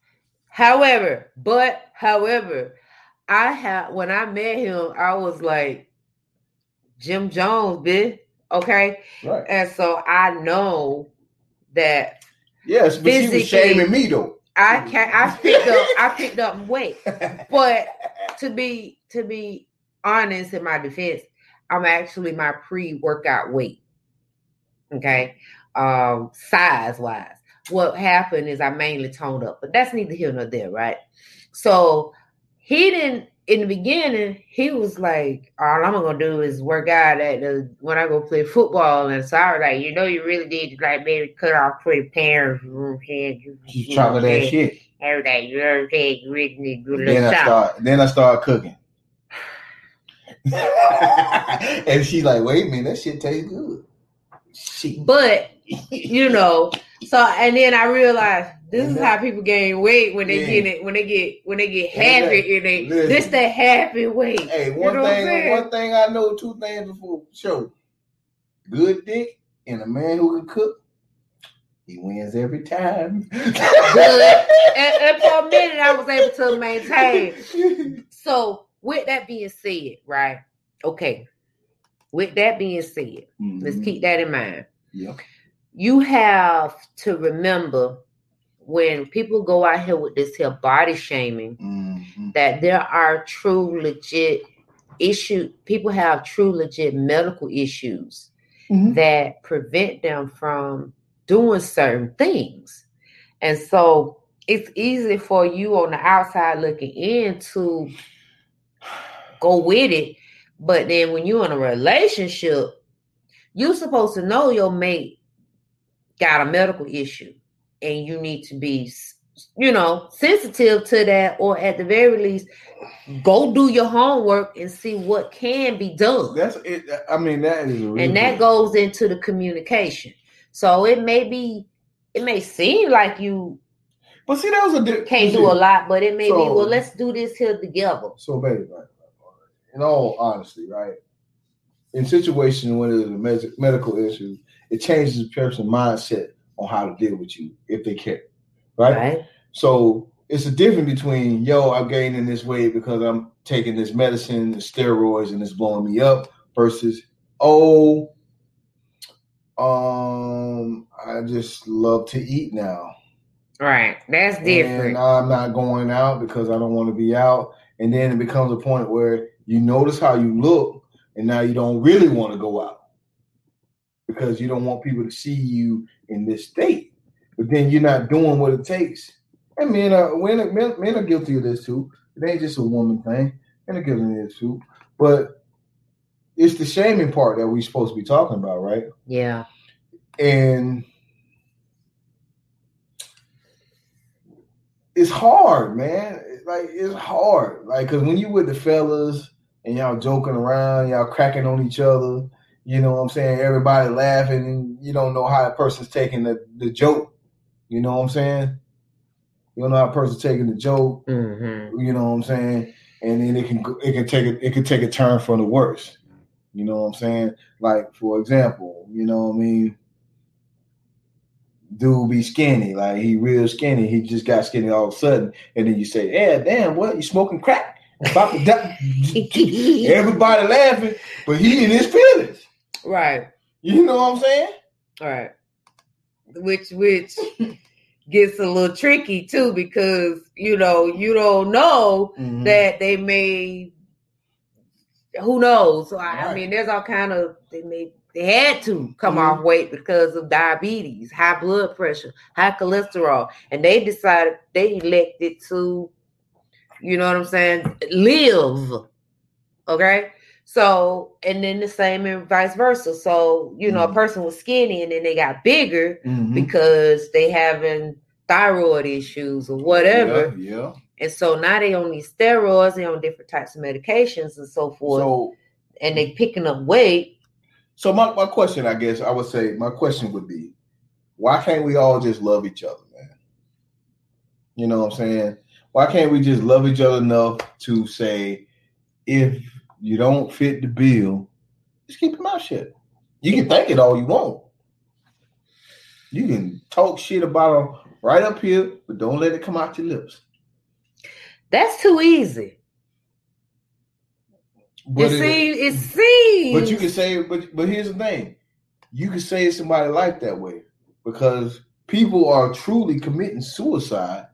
however but however i have when i met him i was like jim jones bitch okay right, and so i know that yes, but she was shaming me though. I can't. I picked up I picked up weight. But to be to be honest in my defense, I'm actually my pre-workout weight. Okay. Um size wise. What happened is I mainly toned up, but that's neither here nor there, right? So he didn't in the beginning, he was like, all I'm gonna do is work out at the when I go play football. And so I was like, you know, you really need to like maybe cut off pretty parents. She's trying that shit. Everything, you know what I'm saying? You really need to do a Then I something. start. Then I start cooking. and she's like, wait a minute, that shit tastes good. She, But you know, so and then I realized this is Mhm. how people gain weight when they Yeah. get it when they get when they get happy and they Listen. this the happy weight. hey, You one know thing, one thing I know, two things before show. Good dick and a man who can cook, he wins every time. And, and for a minute I was able to maintain. So with that being said, right? Okay. With that being said, let's Mhm. keep that in mind. Yeah. you have to remember when people go out here with this here body shaming Mhm. that there are true legit issue people have true legit medical issues Mhm. that prevent them from doing certain things and so it's easy for you on the outside looking in to go with it but then when you're in a relationship you're supposed to know your mate got a medical issue and you need to be you know sensitive to that or at the very least go do your homework and see what can be done. That's it. I mean, that is a real and that good- goes into the communication. So it may be it may seem like you But see, that was a di- can't do a lot but it may be well let's do this here together. So, baby, right, in all honesty, right, in situations when there's a med- medical issue, it changes the person's mindset on how to deal with you if they care, right? right So it's a difference between yo, I'm gaining this weight because I'm taking this medicine, the steroids, and it's blowing me up, versus oh, um, I just love to eat now. right that's different And I'm not going out because I don't want to be out. And then it becomes a point where you notice how you look, and now you don't really want to go out because you don't want people to see you in this state. But then you're not doing what it takes. And men are men, men, men are guilty of this too. It ain't just a woman thing. Men are guilty of this too. But it's the shaming part that we're supposed to be talking about, right? yeah and it's hard, man. Like it's hard, like because when you with the fellas and y'all joking around, y'all cracking on each other, you know what I'm saying? Everybody laughing, and you don't know how a person's taking the, the joke. You know what I'm saying? You don't know how a person's taking the joke. hmm You know what I'm saying? And then it can it can take a, it can take a turn for the worse. You know what I'm saying? Like for example, you know what I mean? Dude be skinny, like he real skinny. He just got skinny all of a sudden, and then you say, "Yeah, damn, what you smoking crack?" About to die. Everybody laughing, but he in his feelings. Right You know what I'm saying? Right. Which which gets a little tricky too because you know you don't know Mm-hmm. that they may who knows. So I, I mean there's all kind of they may they had to come Mhm. off weight because of diabetes, high blood pressure, high cholesterol, and they decided they elected to, you know what I'm saying, live. Okay. So, and then the same and vice versa. So, you know, a Mhm. person was skinny and then they got bigger Mhm. because they having thyroid issues or whatever. Yeah. yeah. And so now they on these steroids, they on different types of medications and so forth, So and they picking up weight. So my, my question, I guess I would say my question would be, why can't we all just love each other, man? You know what I'm saying? Why can't we just love each other enough to say, if you don't fit the bill, just keep your mouth shut. You can think it all you want. You can talk shit about them right up here, but don't let it come out your lips. That's too easy. But it it- seems it seems But you can say, but but here's the thing: you can save somebody's life that way because people are truly committing suicide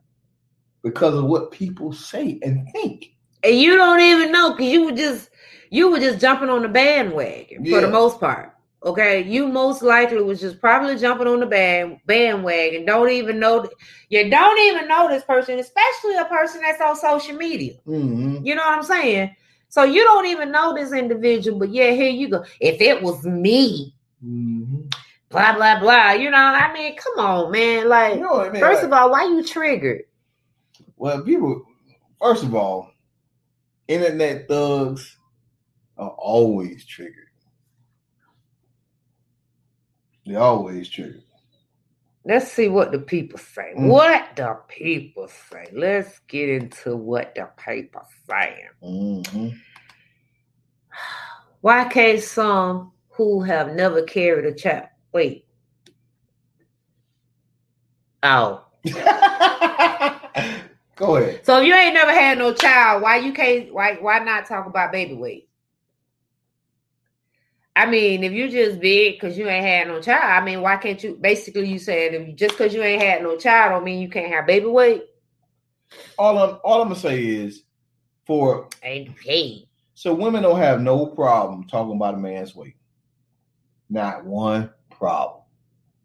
because of what people say and think. and you don't even know because you were just you were just jumping on the bandwagon for the most part. Okay, you most likely was just probably jumping on the band bandwagon. Don't even know you don't even know this person, especially a person that's on social media. Mm-hmm. You know what I'm saying? So you don't even know this individual, but yeah, here you go. If it was me, Mm-hmm. blah blah blah. You know, I mean, come on, man. Like, You know I mean? first Like, of all, why you triggered? well, people. First of all, internet thugs are always triggered. They're always triggered. Let's see what the people say. Mm. What the people say. Let's get into what the people saying. Mhm. Why can't some who have never carried a child wait? Oh. Go ahead. So if you ain't never had no child, why you can't why why not talk about baby weight? I mean, if you just big because you ain't had no child, I mean, why can't you basically you saying if you, just because you ain't had no child don't mean you can't have baby weight? All I'm all I'm gonna say is for Ain't hey. so women don't have no problem talking about a man's weight. Not one problem.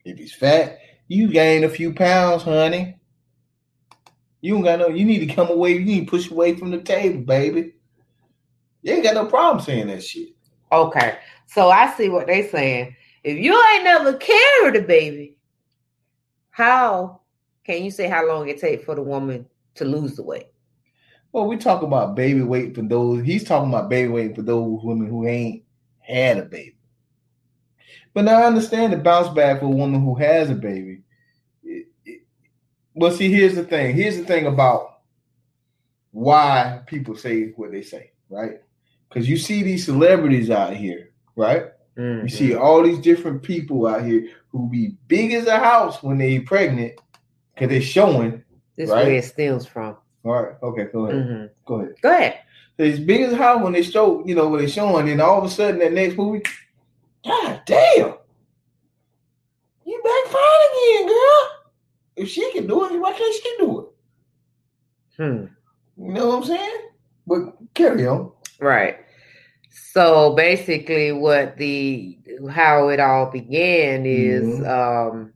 If he's fat, you gain a few pounds, honey. You don't got no. You need to come away. You need to push away from the table, baby. You ain't got no problem saying that shit. Okay. So I see what they saying. If you ain't never carried a baby, how can you say how long it take for the woman to lose the weight? Well, we talk about baby weight for those. He's talking about baby weight for those women who ain't had a baby. But now I understand the bounce back for a woman who has a baby. It- well, see, here's the thing. Here's the thing about why people say what they say, right? Because you see these celebrities out here, right? You see all these different people out here who be big as a house when they pregnant because they're showing. this right? where it stems from. All right, okay, go ahead. Mhm. Go ahead. Go ahead. as big as a house when they show, you know, when they showing, and all of a sudden that next movie, God damn, you back fine again, girl. If she can do it, why can't she do it? Hmm. You know what I'm saying? But carry on. Right. So basically, what the how it all began is Mhm. um,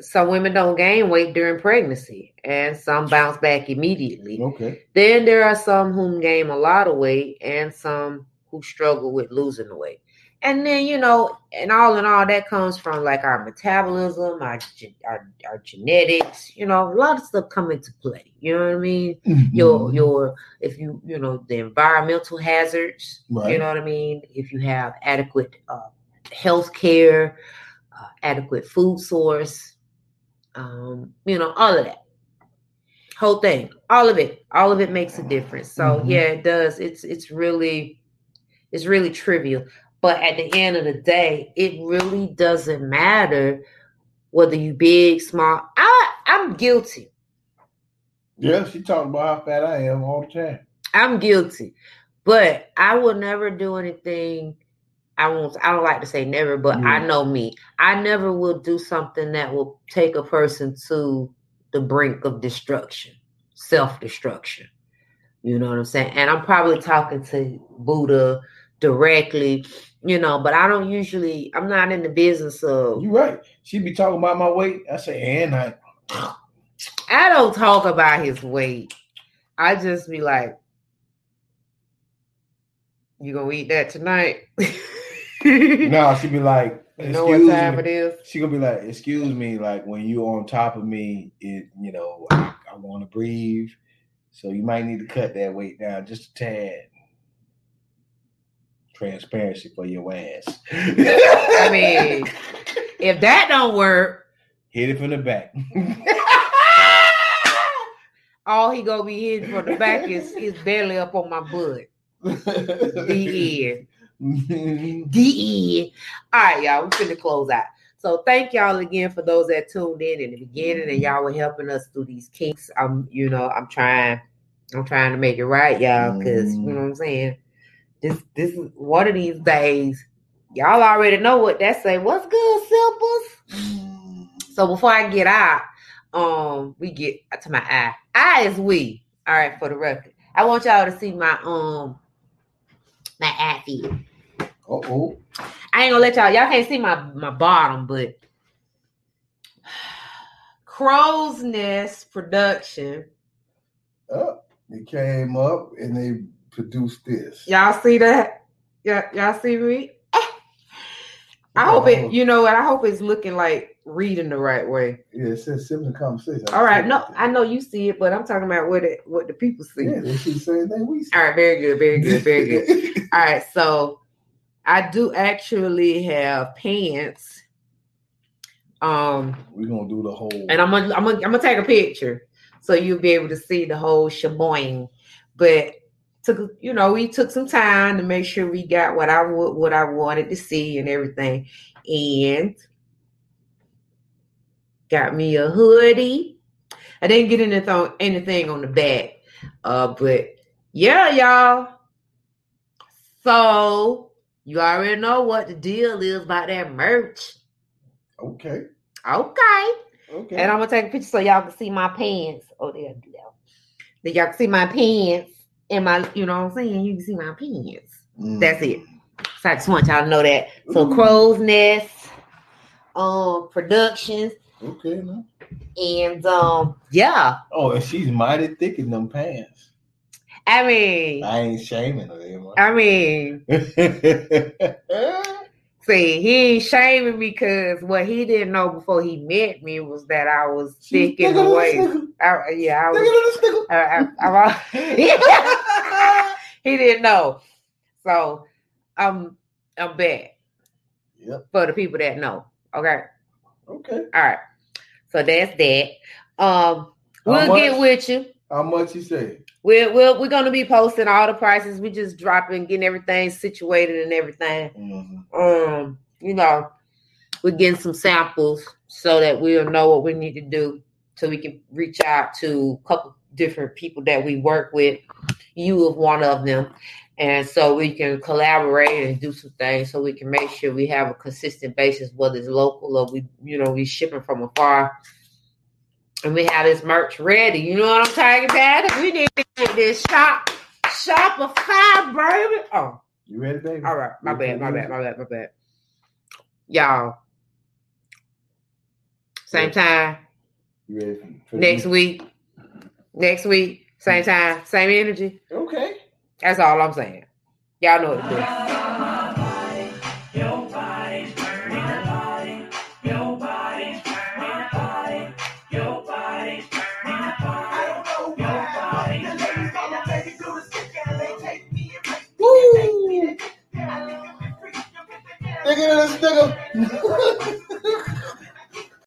some women don't gain weight during pregnancy, and some bounce back immediately. Okay. Then there are some who gain a lot of weight, and some who struggle with losing the weight. And then you know, and all in all, that comes from like our metabolism, our our, our genetics. You know, a lot of stuff come into play. You know what I mean? Mm-hmm. your your if you you know the environmental hazards Right. you know what i mean if you have adequate uh, health care uh, adequate food source um you know all of that whole thing all of it all of it makes a difference so Mhm. yeah it does it's it's really it's really trivial but at the end of the day it really doesn't matter whether you big small i i'm guilty Yeah, she talking about how fat I am all the time. I'm guilty, but I will never do anything. I won't. I don't like to say never, but I Mm. know me. I never will do something that will take a person to the brink of destruction, self destruction. You know what I'm saying? And I'm probably talking to Buddha directly, you know, but I don't usually. I'm not in the business of. You right. She be talking about my weight. I say, and I. I don't talk about his weight. I just be like, "You gonna eat that tonight?" No, she be like, You know what excuse time me. it is? She gonna be like, excuse me, like when you on top of me, it you know, I, I want to breathe, so you might need to cut that weight down just a tad. Transparency for your ass. I mean, if that don't work, hit it from the back. all he gonna be hitting from the back is is barely up on my butt. The end. The end. All right, y'all. We're finna close out. So thank y'all again for those that tuned in in the beginning and y'all were helping us through these kinks. I'm, you know, I'm trying, I'm trying to make it right, y'all, because you know what I'm saying. This, this is one of these days. Y'all already know what that say. What's good, simples? So before I get out, um, we get to my eye. Eye is we. All right, for the record. I want y'all to see my um my eye feet. oh. I ain't gonna let y'all. Y'all can't see my my bottom, but Crow's Nest Production. Oh, they came up and they produced this. Y'all see that? Y'all, y'all see me? I hope it. You know what? I hope it's looking like reading the right way. Yeah, it says siblings conversation. All right. No, I know you see it, but I'm talking about what it what the people see. Yeah, they see the same thing we see. All right. Very good. Very good. Very good. All right. So I do actually have pants. Um, We're gonna do the whole. and I'm gonna I'm gonna I'm gonna take a picture so you'll be able to see the whole sheboing. But took you know we took some time to make sure we got what I would what I wanted to see and everything, and got me a hoodie. I didn't get anything anything on the back, uh, but yeah, y'all. So you already know what the deal is about that merch. okay. Okay. Okay. And I'm gonna take a picture so y'all can see my pants. Oh, there, there. Then y'all can see my pants and my, you know what I'm saying? You can see my opinions. Mm. That's it. So I just want y'all to know that. So Ooh. Crow's Nest, um, productions, Okay. No. and um, yeah. Oh, and she's mighty thick in them pants. I mean, I ain't shaming her. am I mean? see, he ain't shaming me because what he didn't know before he met me was that I was thick in the way. I, yeah, I was. I, I, I, he didn't know. So I'm I'm back Yep. for the people that know. Okay. Okay. All right. So that's that. Um we'll get with you. How much you say? We're, we're, we're gonna be posting all the prices. We just dropping, getting everything situated and everything. Mhm. Um, you know, we're getting some samples so that we'll know what we need to do so we can reach out to a couple different people that we work with. You of one of them. And so we can collaborate and do some things so we can make sure we have a consistent basis, whether it's local or we, you know, we shipping from afar. And we have this merch ready. You know what I'm talking about? We need to get this shop Shopify, baby. Oh, You ready, baby? all right. My bad, my bad, my bad, my bad. Y'all. Same time You ready next week. Next week, same time, same energy. Okay. That's all I'm saying. Y'all know what to do. This nigga.